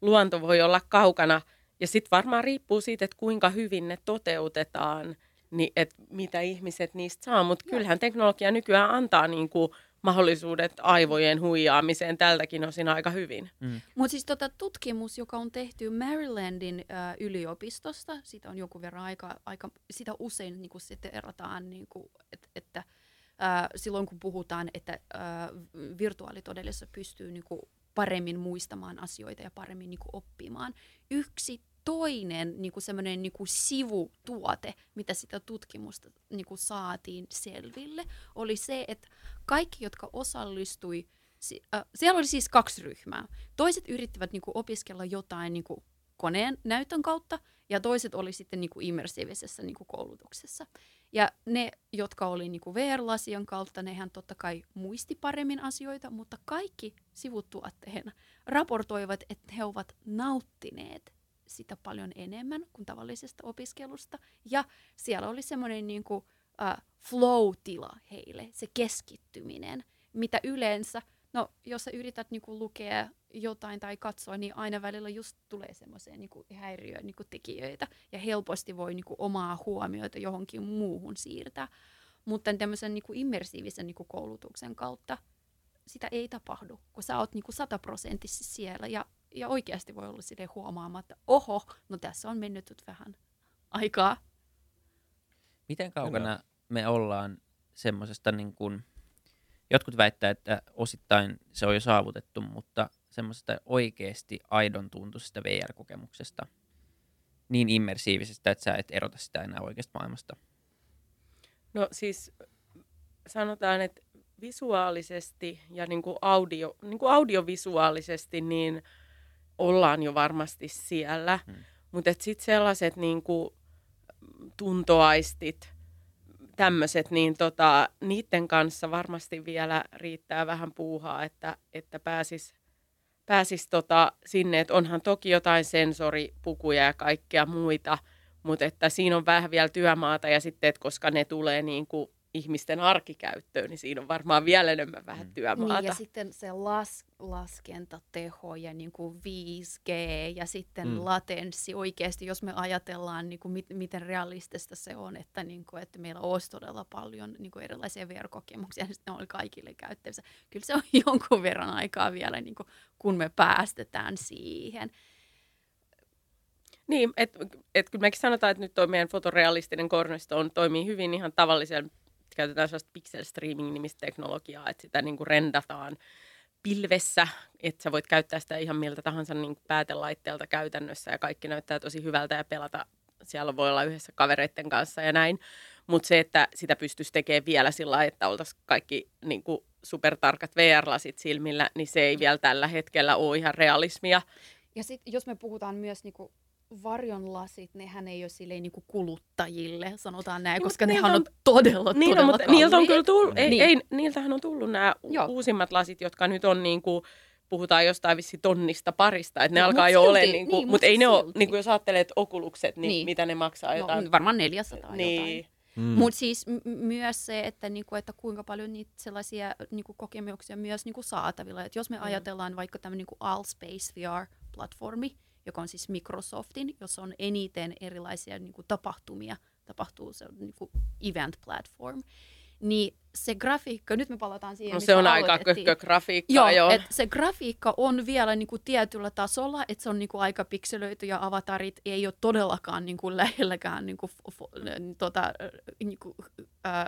luonto voi olla kaukana. Ja sitten varmaan riippuu siitä, että kuinka hyvin ne toteutetaan, niin että mitä ihmiset niistä saa. Mutta kyllähän teknologia nykyään antaa niin kuin mahdollisuudet aivojen huijaamiseen tältäkin osin aika hyvin. Mm. Mutta siis tota tutkimus, joka on tehty Marylandin äh, yliopistosta, sitä on joku verran aika, aika sitä usein niin sitten erotaan, niin kuin, et, että äh, silloin kun puhutaan, että äh, virtuaalitodellisuudessa pystyy niin kuin, paremmin muistamaan asioita ja paremmin niin kuin, oppimaan. Yksi toinen niin kuin semmoinen niin kuin sivutuote, mitä sitä tutkimusta niin kuin saatiin selville, oli se, että kaikki, jotka osallistui, äh, siellä oli siis kaksi ryhmää. Toiset yrittivät niin kuin, opiskella jotain niin kuin, koneen näytön kautta, ja toiset oli sitten niin kuin, immersiivisessä niin kuin, koulutuksessa. Ja ne, jotka oli niin kuin VR-lasian kautta, nehän totta kai muisti paremmin asioita, mutta kaikki sivutuotteena raportoivat, että he ovat nauttineet sitä paljon enemmän kuin tavallisesta opiskelusta. Ja siellä oli semmoinen niin kuin, uh, flow-tila heille, se keskittyminen, mitä yleensä, no jos sä yrität niin kuin, lukea jotain tai katsoa, niin aina välillä just tulee semmoisia niin häiriötekijöitä niin tekijöitä ja helposti voi niin kuin, omaa huomioita johonkin muuhun siirtää. Mutta tämmöisen niin kuin, immersiivisen niin kuin, koulutuksen kautta sitä ei tapahdu, kun sä oot niin sataprosenttisesti siellä ja ja oikeasti voi olla sille huomaamatta, oho, no tässä on mennyt vähän aikaa. Miten kaukana Kyllä. me ollaan semmoisesta, niin kuin, jotkut väittää, että osittain se on jo saavutettu, mutta semmoisesta oikeasti aidon tuntuisesta VR-kokemuksesta, niin immersiivisestä, että sä et erota sitä enää oikeasta maailmasta? No siis sanotaan, että visuaalisesti ja niin kuin audio, niin kuin audiovisuaalisesti, niin ollaan jo varmasti siellä. Hmm. Mutta sitten sellaiset niin kuin, tuntoaistit, tämmöiset, niin tota, niiden kanssa varmasti vielä riittää vähän puuhaa, että, että pääsis, pääsis tota sinne, että onhan toki jotain sensoripukuja ja kaikkea muita, mutta että siinä on vähän vielä työmaata ja sitten, että koska ne tulee niin kuin ihmisten arkikäyttöön, niin siinä on varmaan vielä enemmän vähän mm. työmaata. Niin, ja sitten se las, laskentateho ja niin kuin 5G ja sitten mm. latenssi oikeasti, jos me ajatellaan, niin kuin mit, miten realistista se on, että, niin kuin, että meillä olisi todella paljon niin kuin erilaisia verkkokemuksia, ja sitten on kaikille käyttävissä. Kyllä se on jonkun verran aikaa vielä, niin kuin, kun me päästetään siihen. Niin, että et, kyllä mekin sanotaan, että nyt tuo meidän fotorealistinen kornisto on, toimii hyvin ihan tavallisen käytetään sellaista pixel streaming nimistä teknologiaa, että sitä niin kuin rendataan pilvessä, että sä voit käyttää sitä ihan miltä tahansa niin kuin päätelaitteelta käytännössä ja kaikki näyttää tosi hyvältä ja pelata. Siellä voi olla yhdessä kavereiden kanssa ja näin. Mutta se, että sitä pystyisi tekemään vielä sillä lailla, että oltaisiin kaikki niin kuin supertarkat VR-lasit silmillä, niin se ei vielä tällä hetkellä ole ihan realismia. Ja sitten jos me puhutaan myös niinku varjonlasit, nehän ei ole silleen niinku kuluttajille, sanotaan näin, Niin, koska nehän on niiltä todella, Niin, todella no, mutta niiltä on kyllä tullut, ei, Niin. ei, niiltähän on tullut nämä Joo. uusimmat lasit, jotka nyt on niin kuin, puhutaan jostain vissi tonnista parista, että ne No, alkaa mut jo silti, ole, niin kuin, niin, mutta mut ei ne ole, niin kuin jos ajattelee, että okulukset, niin, Niin. mitä ne maksaa jotain. No, varmaan 400 jotain. niin. Mm. Mutta siis m- myös se, että, niinku, että kuinka paljon niitä sellaisia niinku, kokemuksia myös niinku, saatavilla. Et jos me Mm. ajatellaan vaikka tämmöinen niinku Allspace VR-platformi, joka on siis Microsoftin, jossa on eniten erilaisia niinku, tapahtumia, tapahtuu se on niinku, event platform, niin se grafiikka, nyt me palataan siihen, No se on aika aloitettiin. kökkögrafiikkaa, Joo, joo. Et se grafiikka on vielä niinku tietyllä tasolla, että se on niinku aika pikselöity ja avatarit ei ole todellakaan niinku lähelläkään niinku, tota, niinku, äh,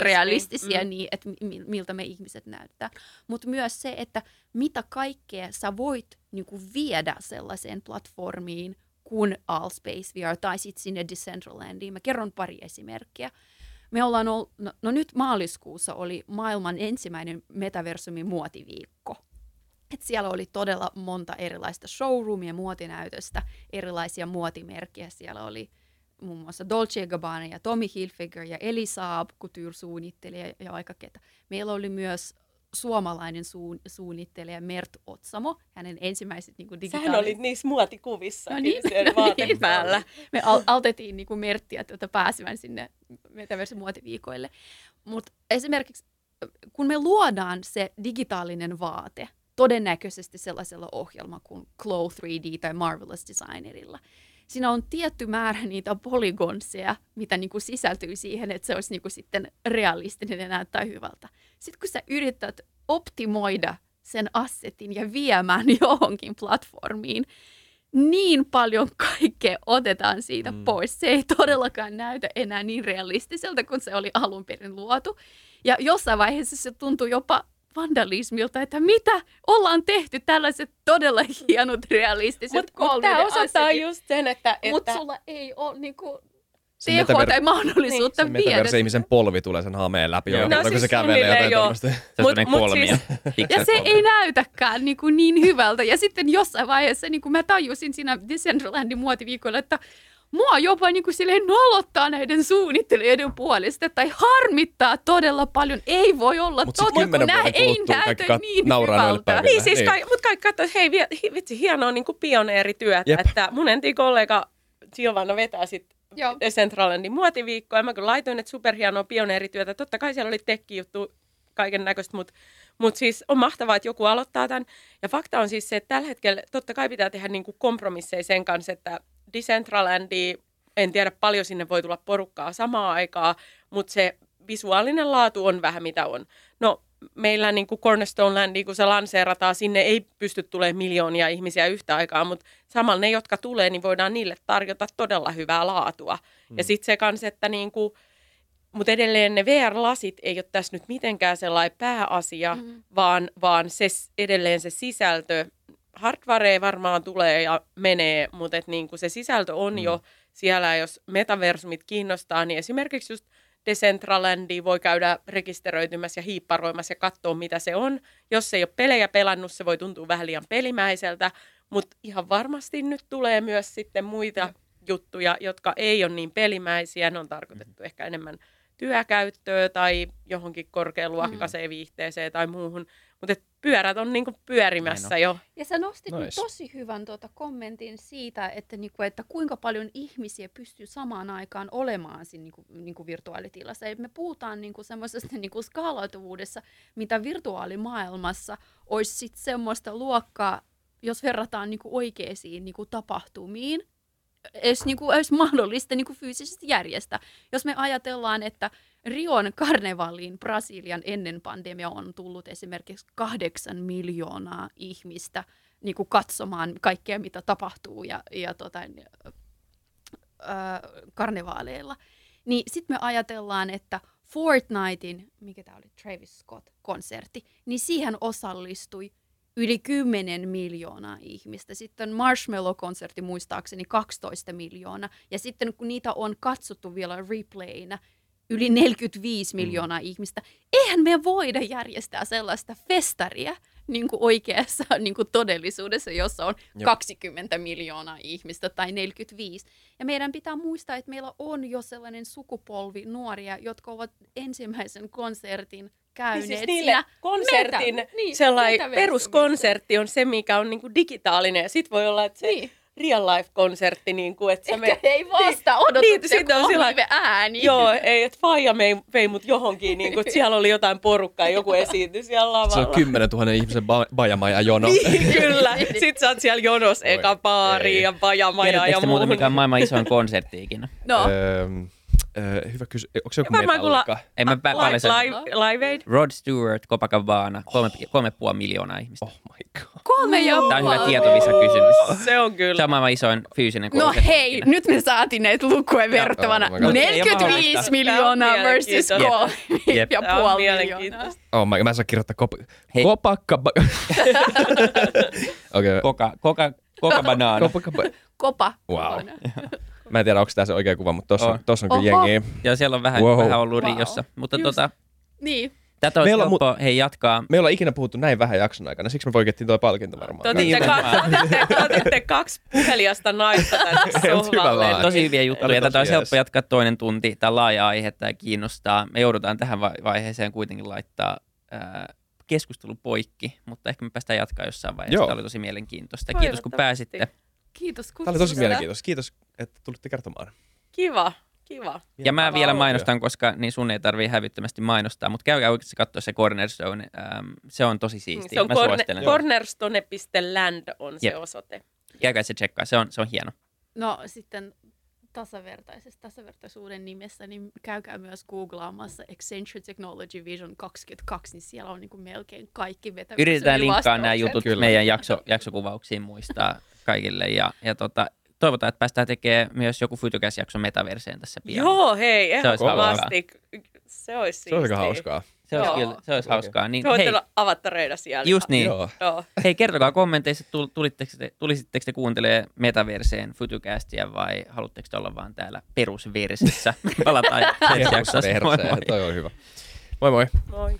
realistisia, Mm. niin, että mi- miltä me ihmiset näyttää. Mutta myös se, että mitä kaikkea sä voit niinku, viedä sellaiseen platformiin kuin Allspace VR tai sitten sinne Decentralandiin. Mä kerron pari esimerkkiä. Me ollaan ollut, no, no nyt maaliskuussa oli maailman ensimmäinen metaversumin muotiviikko. Et siellä oli todella monta erilaista showroomia muotinäytöstä, erilaisia muotimerkkejä. Siellä oli muun muassa Dolce Gabbana ja Tommy Hilfiger ja Eli Saab, couture-suunnittelija ja vaikka ketä. Meillä oli myös suomalainen suun, suunnittelija Mert Otsamo, hänen ensimmäiset niin kuin Sähän digitaali- olit niissä muotikuvissa No niin, vaatteen niin. päällä. me al- autettiin niin kuin Merttiä tuota pääsevän sinne Metaverse muotiviikoille. Mutta esimerkiksi kun me luodaan se digitaalinen vaate, todennäköisesti sellaisella ohjelma kuin Glow 3D tai Marvelous Designerilla, siinä on tietty määrä niitä polygonseja, mitä niin kuin sisältyy siihen, että se olisi niin kuin sitten realistinen ja näyttää hyvältä. Sitten kun sä yrität optimoida sen assetin ja viemään johonkin platformiin, niin paljon kaikkea otetaan siitä Mm. pois. Se ei todellakaan näytä enää niin realistiselta kuin se oli alun perin luotu. Ja jossain vaiheessa se tuntuu jopa vandalismilta, että mitä ollaan tehty tällaiset todella hienot realistiset Mutta mut tämä osoittaa just sen, että... Mutta että sulla ei ole niinku Se tehoa metaver- tai mahdollisuutta se viedä metaverse-ihmisen polvi tulee sen hameen läpi, Joo. joo. No kun siis se kävelee jotain joo. tämmöistä. Se Mut- on mut kolmia. siis- Ja se ei näytäkään niin, kuin niin hyvältä. Ja sitten jossain vaiheessa niin kuin mä tajusin siinä Decentralandin muotiviikolla, että mua jopa niin kuin silleen nolottaa näiden suunnittelijoiden puolesta tai harmittaa todella paljon. Ei voi olla Mut totta, kun nämä ei näytä kat- niin hyvältä. Niin, siis Niin. kai, mutta kaikki katsoo, että hei, vitsi, hienoa niin kuin pioneerityötä, Jep. että mun entinen kollega Silvana vetää sitten Joo. Decentralandin muotiviikkoa, ja mä kyllä laitoin, että superhienoa pioneerityötä, totta kai siellä oli tekki-juttu, kaiken näköistä, mutta mut siis on mahtavaa, että joku aloittaa tämän. Ja fakta on siis se, että tällä hetkellä totta kai pitää tehdä niin kuin kompromisseja sen kanssa, että Decentralandi, en tiedä paljon sinne voi tulla porukkaa samaan aikaan, mutta se visuaalinen laatu on vähän mitä on. No meillä niin kuin Cornerstone Landi, kun se lanseerataan, sinne ei pysty tulemaan miljoonia ihmisiä yhtä aikaa, mutta samalla ne, jotka tulee, niin voidaan niille tarjota todella hyvää laatua. Mm. Ja sitten se kans, että niin kuin, mutta edelleen ne VR-lasit ei ole tässä nyt mitenkään sellainen pääasia, mm. vaan, vaan se, edelleen se sisältö, hardware varmaan tulee ja menee, mutta et niin kuin se sisältö on mm. jo siellä, jos metaversumit kiinnostaa, niin esimerkiksi just Decentralandia voi käydä rekisteröitymässä ja hiipparoimassa ja katsoa, mitä se on. Jos se ei ole pelejä pelannut, se voi tuntua vähän liian pelimäiseltä, mutta ihan varmasti nyt tulee myös sitten muita juttuja, jotka ei ole niin pelimäisiä. Ne on tarkoitettu ehkä enemmän työkäyttöä tai johonkin korkealuokkaiseen viihteeseen tai muuhun. Mutta pyörät on niinku pyörimässä jo. Ja sä nostit nice. tosi hyvän tuota kommentin siitä, että, niinku, että kuinka paljon ihmisiä pystyy samaan aikaan olemaan siinä niinku, niinku virtuaalitilassa. Ja me puhutaan niinku semmoisesta niinku skaalautuvuudessa, mitä virtuaalimaailmassa olisi sit semmoista luokkaa, jos verrataan niinku oikeisiin niinku tapahtumiin, edes niinku, olisi mahdollista niinku fyysisesti järjestää. Jos me ajatellaan, että Rion karnevaliin Brasilian ennen pandemia on tullut esimerkiksi kahdeksan miljoonaa ihmistä niin kuin katsomaan kaikkea, mitä tapahtuu ja, ja tota, ö, karnevaaleilla. Niin sitten me ajatellaan, että Fortnitein, mikä tämä oli, Travis Scott-konsertti, niin siihen osallistui yli 10 miljoonaa ihmistä. Sitten Marshmallow-konsertti muistaakseni 12 miljoonaa. Ja sitten kun niitä on katsottu vielä replayina, yli 45 miljoonaa mm. ihmistä. Eihän me voida järjestää sellaista festaria niin kuin oikeassa niin kuin todellisuudessa, jossa on Jop. 20 miljoonaa ihmistä tai 45. Ja meidän pitää muistaa, että meillä on jo sellainen sukupolvi nuoria, jotka ovat ensimmäisen konsertin käyneet niin siis niille konsertin metä, niin, sellainen peruskonsertti on se, mikä on niinku digitaalinen ja sitten voi olla, että se niin real life konsertti, niin kuin, että Ehkä me... ei vasta odotuksia, niin, on sillä, ääni. Joo, ei, että Faija vei, vei mut johonkin, niin kuin, että siellä oli jotain porukkaa ja joku esiintyi siellä lavalla. Se on 10 000 ihmisen ba- bajamaja jono. niin, kyllä. Sitten sä oot siellä jonos eka baari ja bajamaja ja muuta, mikä on maailman isoin konsertti ikinä? No. Öö, Öö, hyvä kysymys. Onko se joku Metallica? Kuulla, Ei mä pä- live, live Aid? Rod Stewart, Copacabana, kolme, oh. kolme puoli miljoonaa ihmistä. Oh my god. Kolme ja Tämä on hyvä tietovisa kysymys. Se on kyllä. Se on maailman isoin fyysinen No hei, nyt me saatiin näitä lukuja vertavana. Oh 45 miljoonaa versus kolme ja puoli miljoonaa. Oh my, mä en saa kirjoittaa kop- Hei. Kopakka... okay. Koka, koka, koka banaana. Kopa, kopa. Wow. Mä en tiedä, onko tämä se oikea kuva, mutta tuossa on, tossa on kyllä jengiä. Ja siellä on vähän, wow. vähän ollut wow. Riossa. Mutta Just. tota, niin. Tätä olisi helppo, mu- hei jatkaa. Me ollaan ikinä puhuttu näin vähän jakson aikana, siksi me voikettiin tuo palkinto varmaan. Te otitte, ka- otitte, otitte kaksi puhelijasta naista tänne sohvalle. Tosi hyviä juttuja. Tätä olisi helppo jatkaa toinen tunti. Tämä laaja aihe, tämä kiinnostaa. Me joudutaan tähän vaiheeseen kuitenkin laittaa ää, keskustelu poikki, mutta ehkä me päästään jatkaa jossain vaiheessa. Tämä oli tosi mielenkiintoista. Kiitos kun pääsitte. Kiitos kutsusta. Tämä oli tosi mielenkiintoista. Kiitos, että tulitte kertomaan. Kiva. Kiva. Ja mä vielä mainostan, koska niin sun ei tarvii hävyttömästi mainostaa, mutta käykää oikeasti katsoa se Cornerstone. Ähm, se on tosi siisti. Se on corne- cornerstone.land on se Jep. osoite. Käykää se tsekkaa, se on, se on hieno. No sitten tasavertaisessa tasavertaisuuden nimessä, niin käykää myös googlaamassa Accenture Technology Vision 22, niin siellä on niin kuin melkein kaikki vetävissä Yritetään linkkaa nämä jutut Kyllä. meidän jakso, jaksokuvauksiin muistaa kaikille. Ja, ja tota, toivotaan, että päästään tekemään myös joku Fytykäs-jakso metaverseen tässä pian. Joo, hei, ehdottomasti. Se olisi Se olisi hauskaa. Se olisi, kyllä, se olisi hauskaa. Niin, hei, avattareida siellä. Just niin. Joo. Joo. Hei, kertokaa kommenteissa, tulitteko te, tulisitteko te kuuntelemaan metaverseen Fytycastia vai haluatteko te olla vaan täällä perusversissä? Palataan ensi jaksossa. Moi moi. Toi on hyvä. Moi moi. Moi.